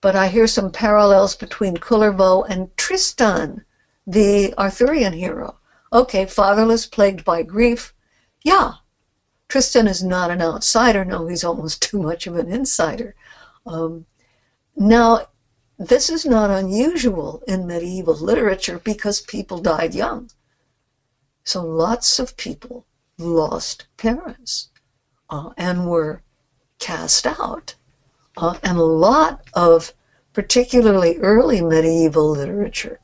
S1: but I hear some parallels between Kullervo and Tristan, the Arthurian hero. Okay, fatherless, plagued by grief. Yeah, Tristan is not an outsider. No, he's almost too much of an insider. Um, now, this is not unusual in medieval literature because people died young. So lots of people lost parents uh, and were cast out. Uh, and a lot of particularly early medieval literature,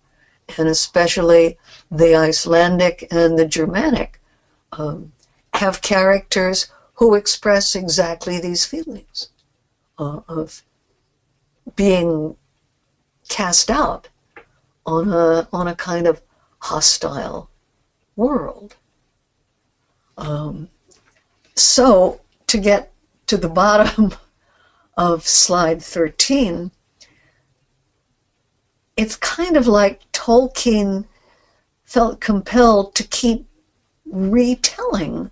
S1: and especially the Icelandic and the Germanic, um, have characters who express exactly these feelings uh, of being cast out on a on a kind of hostile world. Um, so to get to the bottom of slide 13, it's kind of like Tolkien felt compelled to keep retelling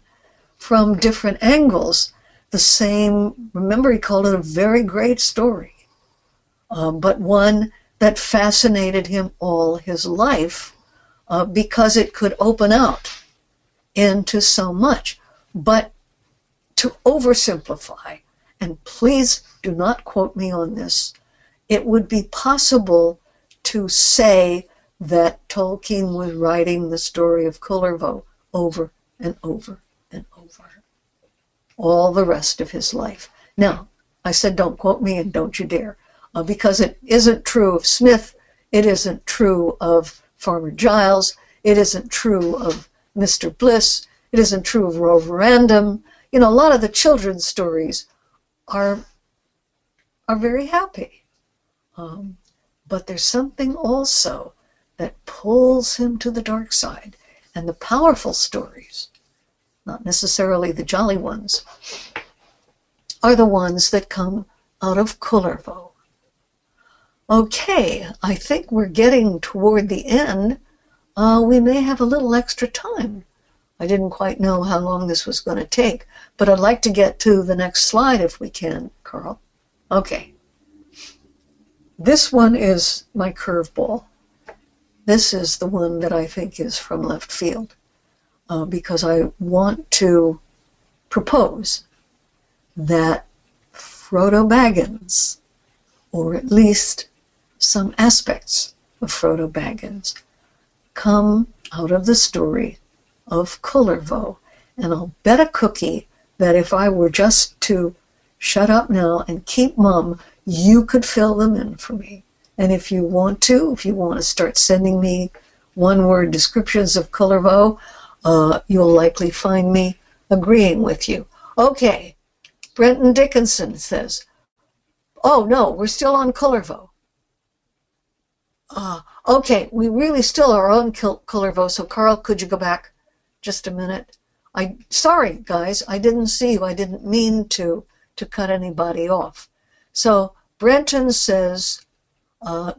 S1: from different angles the same, remember, he called it a very great story, uh, but one that fascinated him all his life uh, because it could open out into so much. But to oversimplify, and please do not quote me on this, it would be possible to say that Tolkien was writing the story of Kullervo over and over and over all the rest of his life. Now, I said don't quote me and don't you dare uh, because it isn't true of Smith, it isn't true of Farmer Giles, it isn't true of Mr. Bliss, it isn't true of Roverandom. You know, a lot of the children's stories are are very happy, um, but there's something also that pulls him to the dark side, and the powerful stories, not necessarily the jolly ones, are the ones that come out of Kullervo. Okay, I think we're getting toward the end. Uh, we may have a little extra time. I didn't quite know how long this was going to take, but I'd like to get to the next slide if we can, Carl. Okay. This one is my curveball. This is the one that I think is from left field uh, because I want to propose that Frodo Baggins, or at least some aspects of Frodo Baggins come out of the story of Kullervo. And I'll bet a cookie that if I were just to shut up now and keep mum, you could fill them in for me. And if you want to, if you want to start sending me one word descriptions of Kullervo, uh, you'll likely find me agreeing with you. Okay, Brenton Dickieson says, Oh no, we're still on Kullervo. Uh, okay, we really still are on Kullervo, so Carl, could you go back just a minute? I sorry guys, I didn't see you. I didn't mean to to cut anybody off. So Brenton says uh,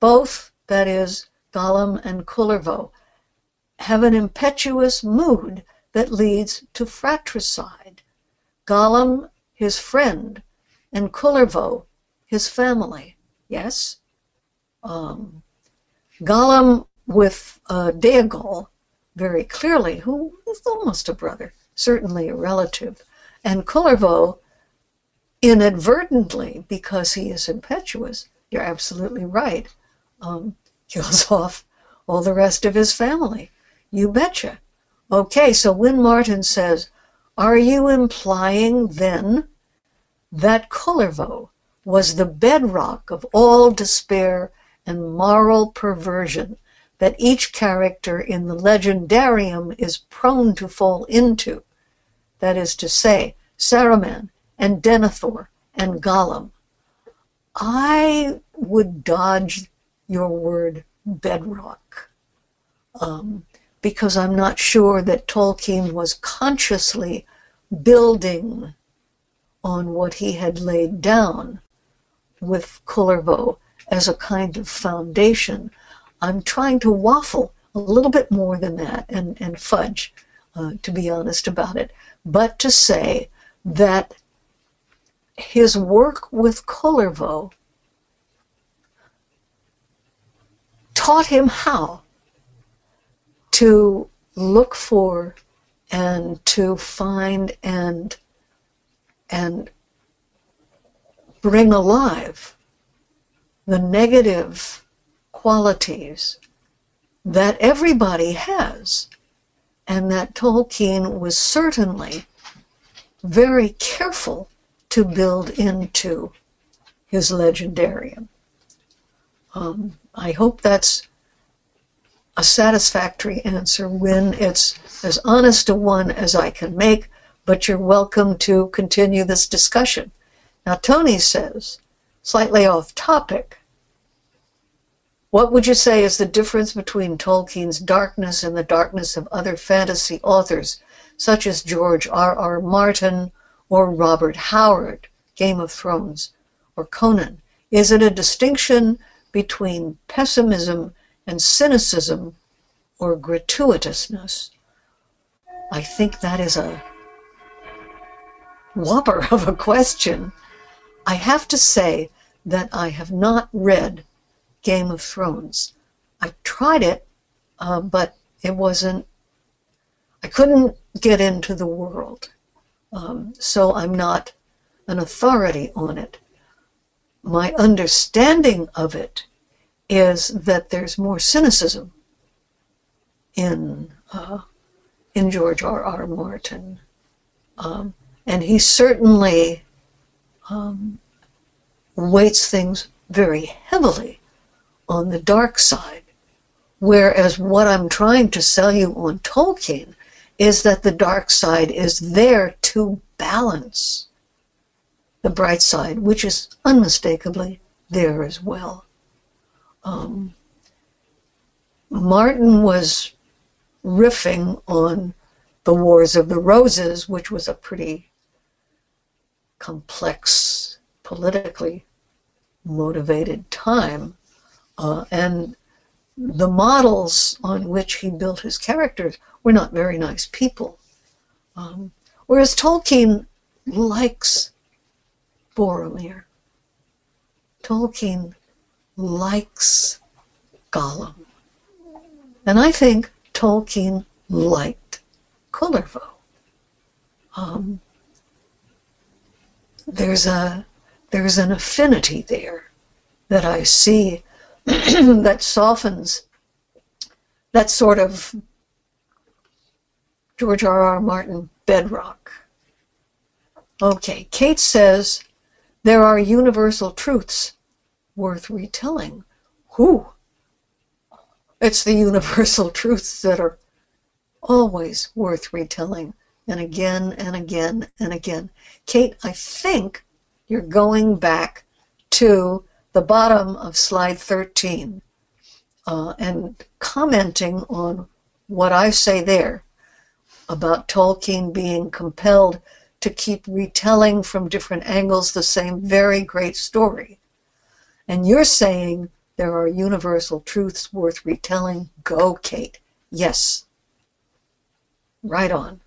S1: both, that is, Gollum and Kullervo, have an impetuous mood that leads to fratricide. Gollum, his friend, and Kullervo, his family. Yes? um, Gollum with uh, Déagol very clearly, who is almost a brother, certainly a relative, and Kullervo inadvertently, because he is impetuous, you're absolutely right, um, kills off all the rest of his family. You betcha. Okay, so when Martin says, are you implying then that Kullervo was the bedrock of all despair and moral perversion that each character in the legendarium is prone to fall into. That is to say, Saruman and Denethor and Gollum. I would dodge your word bedrock um, because I'm not sure that Tolkien was consciously building on what he had laid down with Kullervo as a kind of foundation. I'm trying to waffle a little bit more than that and, and fudge, uh, to be honest about it, but to say that his work with Kullervo taught him how to look for and to find and and bring alive the negative qualities that everybody has and that Tolkien was certainly very careful to build into his legendarium. Um, I hope that's a satisfactory answer when it's as honest a one as I can make, but you're welcome to continue this discussion. Now, Tony says, slightly off topic, what would you say is the difference between Tolkien's darkness and the darkness of other fantasy authors, such as George R. R. Martin or Robert Howard, Game of Thrones, or Conan? Is it a distinction between pessimism and cynicism or gratuitousness? I think that is a whopper of a question. I have to say that I have not read Game of Thrones. I tried it, uh, but it wasn't, I couldn't get into the world. Um, so I'm not an authority on it. My understanding of it is that there's more cynicism in uh, in George R. R. Martin, um, and he certainly um, weights things very heavily on the dark side. Whereas what I'm trying to sell you on Tolkien is that the dark side is there to balance the bright side, which is unmistakably there as well. Um, Martin was riffing on the Wars of the Roses, which was a pretty complex, politically motivated time. Uh, and the models on which he built his characters were not very nice people. Um, whereas Tolkien likes Boromir. Tolkien likes Gollum. And I think Tolkien liked Kullervo. Um, there's a there's an affinity there that I see that softens that sort of George R. R. Martin bedrock. Okay, Kate says there are universal truths worth retelling. Who? It's the universal truths that are always worth retelling and again and again and again. Kate, I think you're going back to the bottom of slide 13 uh, and commenting on what I say there about Tolkien being compelled to keep retelling from different angles the same very great story. And you're saying there are universal truths worth retelling. Go, Kate. Yes. Right on.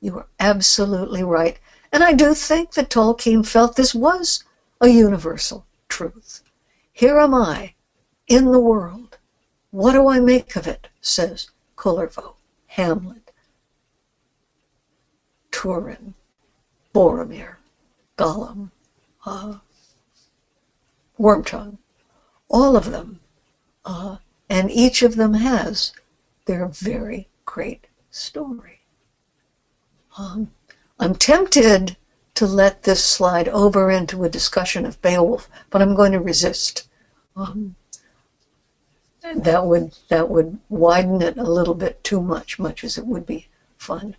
S1: You are absolutely right. And I do think that Tolkien felt this was a universal truth. Here am I, in the world. What do I make of it? says Kullervo, Hamlet, Turin, Boromir, Gollum, uh, Wormtongue, all of them. Uh, and each of them has their very great story. Um, I'm tempted to let this slide over into a discussion of Beowulf, but I'm going to resist. Um, that would that would widen it a little bit too much, much as it would be fun.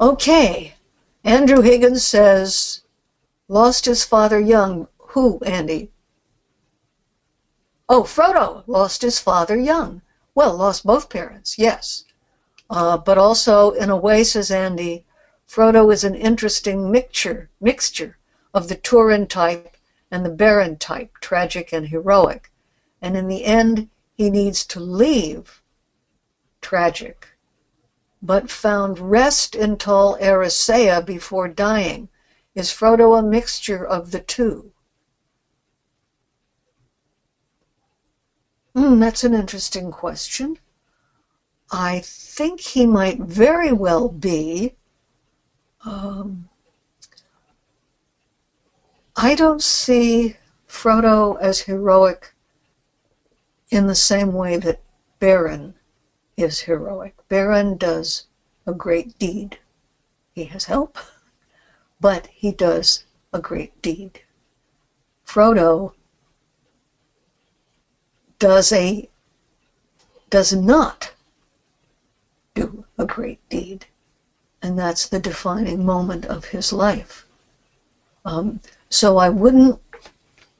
S1: Okay, Andrew Higgins says, lost his father young. Who, Andy? Oh, Frodo lost his father young. Well, lost both parents, yes. Uh, but also, in a way, says Andy, Frodo is an interesting mixture, mixture of the Turin type and the Beren type, tragic and heroic. And in the end, he needs to leave tragic, but found rest in Tol Eressëa before dying. Is Frodo a mixture of the two? Mm, that's an interesting question. I think he might very well be. Um, I don't see Frodo as heroic in the same way that Beren is heroic. Beren does a great deed. He has help, but he does a great deed. Frodo does a does not do a great deed, and that's the defining moment of his life. Um, so I wouldn't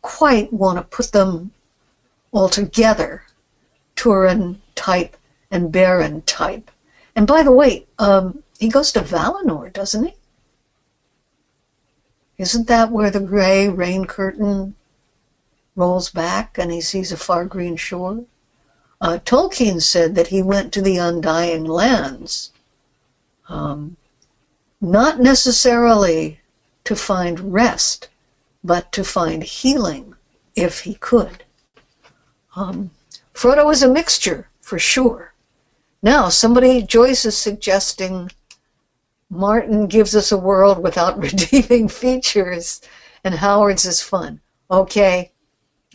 S1: quite want to put them all together, Turin type and Beren type. And by the way, um, he goes to Valinor, doesn't he? Isn't that where the gray rain curtain rolls back and he sees a far green shore? Uh, Tolkien said that he went to the Undying Lands, um, not necessarily to find rest, but to find healing if he could. Um, Frodo is a mixture, for sure. Now, somebody, Joyce is suggesting Martin gives us a world without redeeming features, and Howard's is fun. Okay,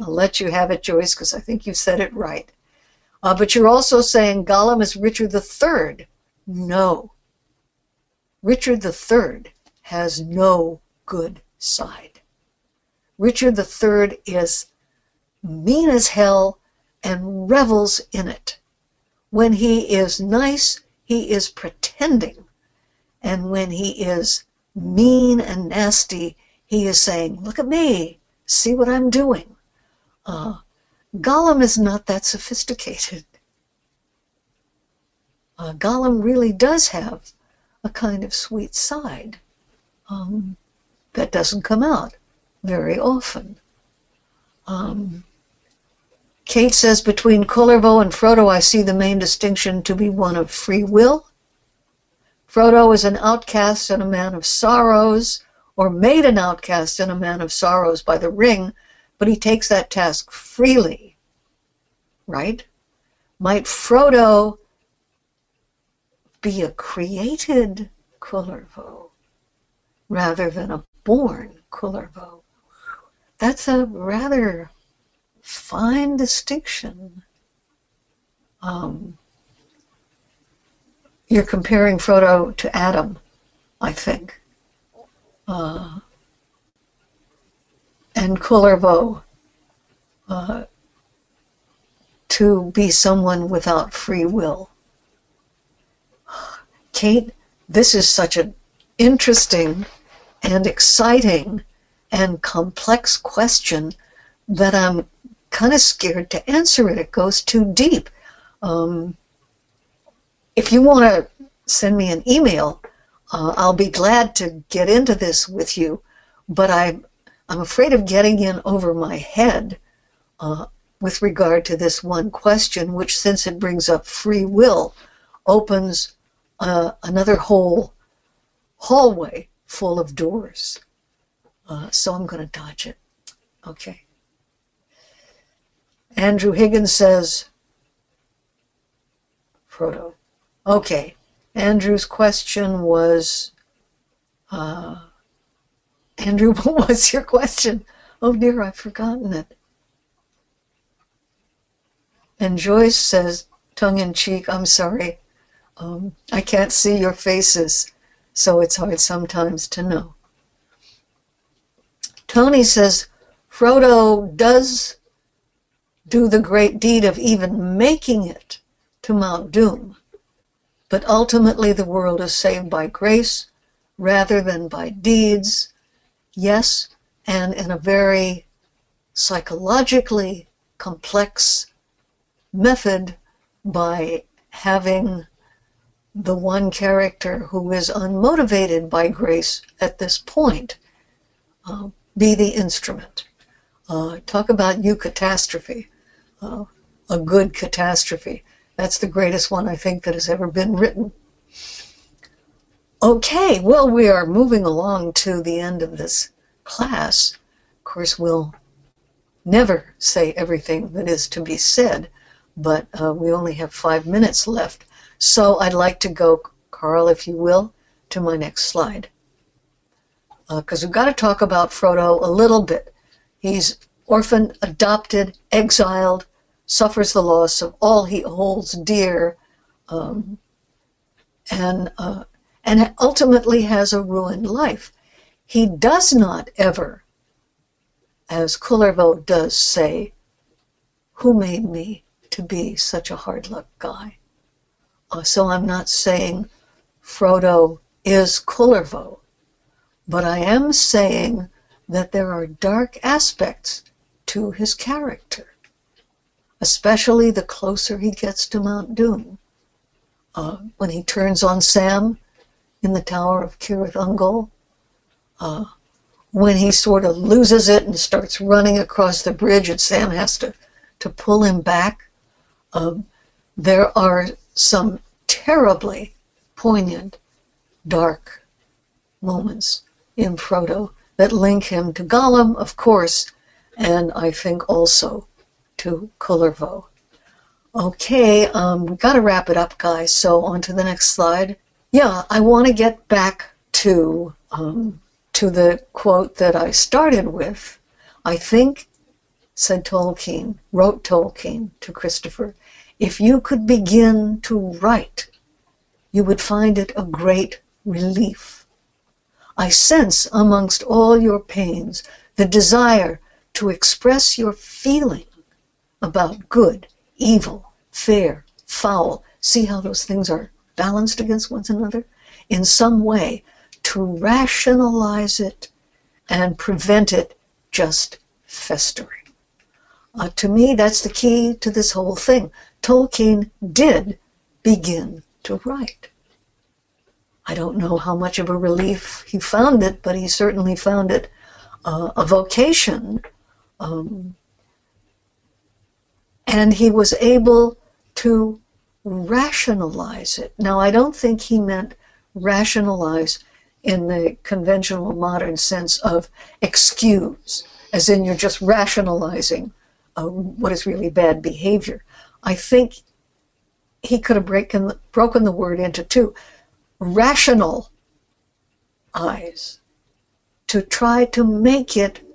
S1: I'll let you have it, Joyce, because I think you said it right. Uh, but you're also saying Gollum is Richard III. No. Richard III has no good side. Richard III is mean as hell and revels in it. When he is nice, he is pretending. And when he is mean and nasty, he is saying, Look at me, see what I'm doing. Uh, Gollum is not that sophisticated. Uh, Gollum really does have a kind of sweet side um, that doesn't come out very often. Um, Kate says between Kullervo and Frodo, I see the main distinction to be one of free will. Frodo is an outcast and a man of sorrows, or made an outcast and a man of sorrows by the ring, but he takes that task freely, right? Might Frodo be a created Kullervo rather than a born Kullervo? That's a rather fine distinction. Um, you're comparing Frodo to Adam, I think. Uh, and Kullervo uh, to be someone without free will. Kate, this is such an interesting and exciting and complex question that I'm kind of scared to answer it. It goes too deep. Um, if you want to send me an email, uh, I'll be glad to get into this with you, but I I'm afraid of getting in over my head uh, with regard to this one question, which, since it brings up free will, opens uh, another whole hallway full of doors. Uh, so I'm going to dodge it. Okay. Andrew Higgins says, Frodo. Okay. Andrew's question was, uh, Andrew, what was your question? Oh dear, I've forgotten it. And Joyce says, tongue in cheek, I'm sorry. Um, I can't see your faces, so it's hard sometimes to know. Tony says, Frodo does do the great deed of even making it to Mount Doom, but ultimately the world is saved by grace rather than by deeds yes, and in a very psychologically complex method by having the one character who is unmotivated by grace at this point uh, be the instrument. Uh, talk about eucatastrophe. Uh, a good catastrophe. That's the greatest one I think that has ever been written. Okay, well, we are moving along to the end of this class. Of course, we'll never say everything that is to be said, but uh, we only have five minutes left. So I'd like to go, Carl, if you will, to my next slide. Because uh, we've got to talk about Frodo a little bit. He's orphaned, adopted, exiled, suffers the loss of all he holds dear, um, and uh, and ultimately has a ruined life. He does not ever, as Kullervo does say, who made me to be such a hard luck guy? So I'm not saying Frodo is Kullervo, but I am saying that there are dark aspects to his character, especially the closer he gets to Mount Doom. Uh, when he turns on Sam in the Tower of Cirith Ungol, uh, when he sort of loses it and starts running across the bridge and Sam has to, to pull him back. Um, there are some terribly poignant, dark moments in Frodo that link him to Gollum, of course, and I think also to Kullervo. Okay, um, we got to wrap it up, guys. So on to the next slide. Yeah, I want to get back to um, to the quote that I started with. I think, said Tolkien, wrote Tolkien to Christopher, if you could begin to write, you would find it a great relief. I sense amongst all your pains the desire to express your feeling about good, evil, fair, foul. See how those things are balanced against one another? In some way, to rationalize it and prevent it just festering. Uh, to me, that's the key to this whole thing. Tolkien did begin to write. I don't know how much of a relief he found it, but he certainly found it uh, a vocation. Um, and he was able to rationalize it. Now, I don't think he meant rationalize in the conventional modern sense of excuse, as in you're just rationalizing uh, what is really bad behavior. I think he could have breaken, broken the word into two rational eyes to try to make it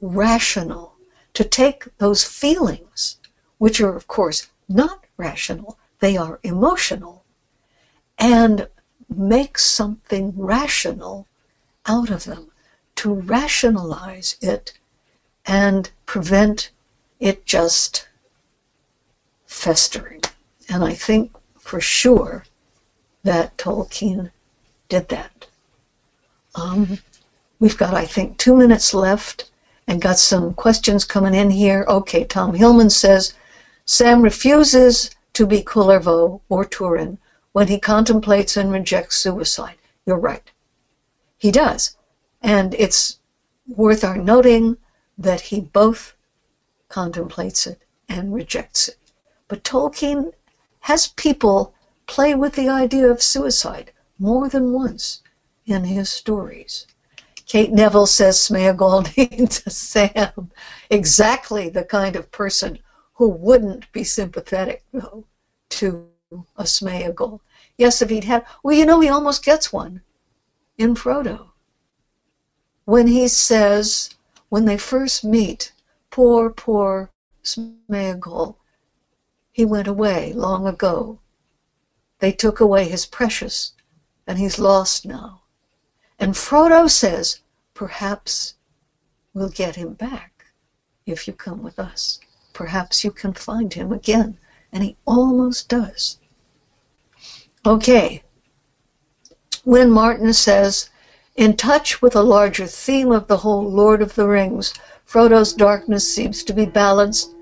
S1: rational, to take those feelings, which are, of course, not rational, they are emotional, and make something rational out of them, to rationalize it and prevent it just festering. And I think for sure that Tolkien did that. Um, we've got, I think, two minutes left and got some questions coming in here. Okay, Tom Hillman says Sam refuses to be Kullervo or Turin when he contemplates and rejects suicide. You're right. He does. And it's worth our noting that he both contemplates it and rejects it. But Tolkien has people play with the idea of suicide more than once in his stories. Kate Neville says Smeagol a Sam. Exactly the kind of person who wouldn't be sympathetic, though, to a Smeagol. Yes, if he'd had, well, you know, he almost gets one in Frodo. When he says, when they first meet, poor, poor Smeagol, he went away long ago. They took away his precious, and he's lost now. And Frodo says, perhaps we'll get him back if you come with us. Perhaps you can find him again. And he almost does. Okay. When Martin says, in touch with a larger theme of the whole Lord of the Rings, Frodo's darkness seems to be balanced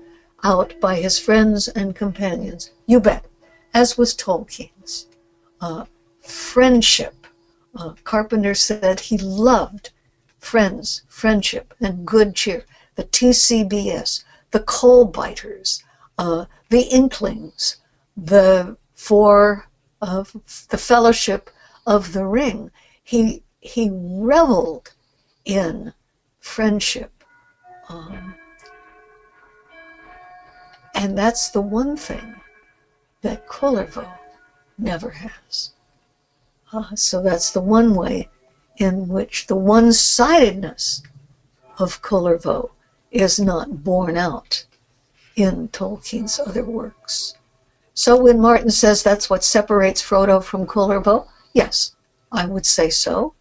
S1: out by his friends and companions. You bet. As was Tolkien's. Uh, friendship. Uh, Carpenter said he loved friends, friendship, and good cheer. The TCBS, the coal biters, uh, the Inklings, the four of the Fellowship of the Ring. He he reveled in friendship. Um, and that's the one thing that Kullervo never has. Uh, so that's the one way in which the one sidedness of Kullervo is not borne out in Tolkien's other works. So when Martin says that's what separates Frodo from Kullervo, yes, I would say so.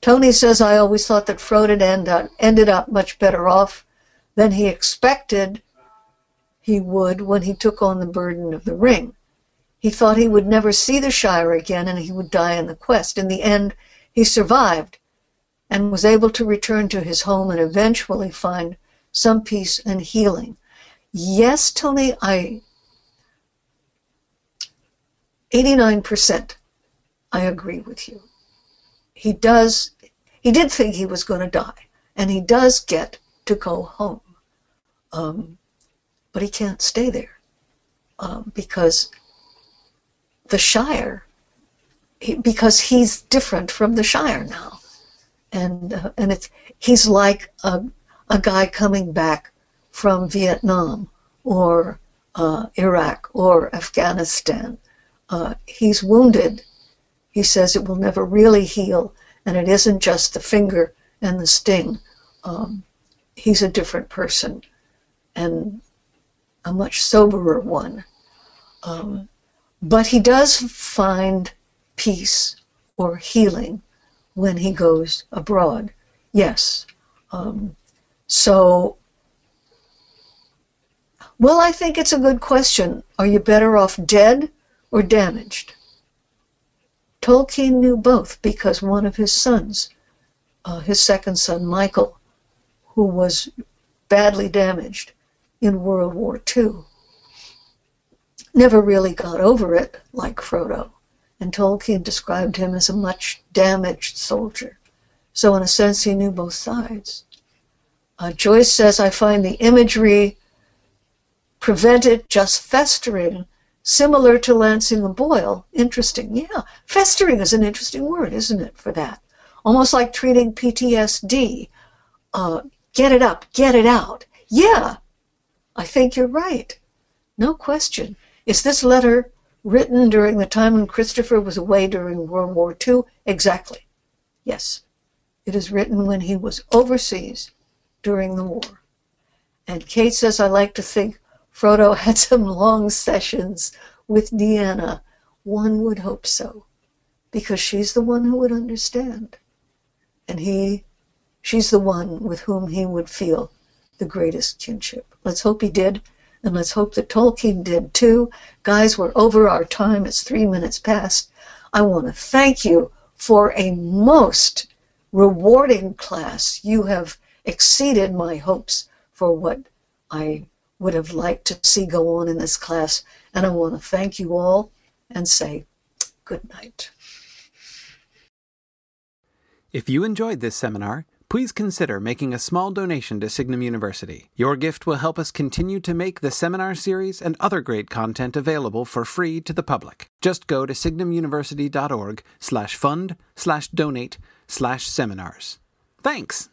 S1: Tony says, I always thought that Frodo end up, ended up much better off than he expected he would when he took on the burden of the ring. He thought he would never see the Shire again and he would die in the quest. In the end, he survived and was able to return to his home and eventually find some peace and healing. Yes, Tony, I 89% I agree with you. He does he did think he was going to die and he does get to go home. Um, but he can't stay there um, because the Shire he, because he's different from the Shire now, and uh, and it's he's like a a guy coming back from Vietnam or uh, Iraq or Afghanistan. Uh, he's wounded. He says it will never really heal, and it isn't just the finger and the sting. Um, he's a different person, and a much soberer one. Um, but he does find peace or healing when he goes abroad. Yes. Um, so, well, I think it's a good question. Are you better off dead or damaged? Tolkien knew both because one of his sons, uh, his second son, Michael, who was badly damaged in World War II, never really got over it like Frodo and Tolkien described him as a much damaged soldier. So, in a sense, he knew both sides. Uh, Joyce says, I find the imagery prevented just festering, similar to lancing a boil. Interesting. Yeah, festering is an interesting word, isn't it, for that? Almost like treating PTSD. Uh, get it up, get it out. Yeah, I think you're right. No question. Is this letter written during the time when Christopher was away during World War II? Exactly. Yes. It is written when he was overseas during the war. And Kate says, I like to think Frodo had some long sessions with Nienna. One would hope so, because she's the one who would understand. And he, she's the one with whom he would feel the greatest kinship. Let's hope he did. And let's hope that Tolkien did too. Guys, we're over our time. It's three minutes past. I want to thank you for a most rewarding class. You have exceeded my hopes for what I would have liked to see go on in this class. And I want to thank you all and say good night.
S2: If you enjoyed this seminar, please consider making a small donation to Signum University. Your gift will help us continue to make the seminar series and other great content available for free to the public. Just go to signumuniversity.org slash fund slash donate slash seminars. Thanks!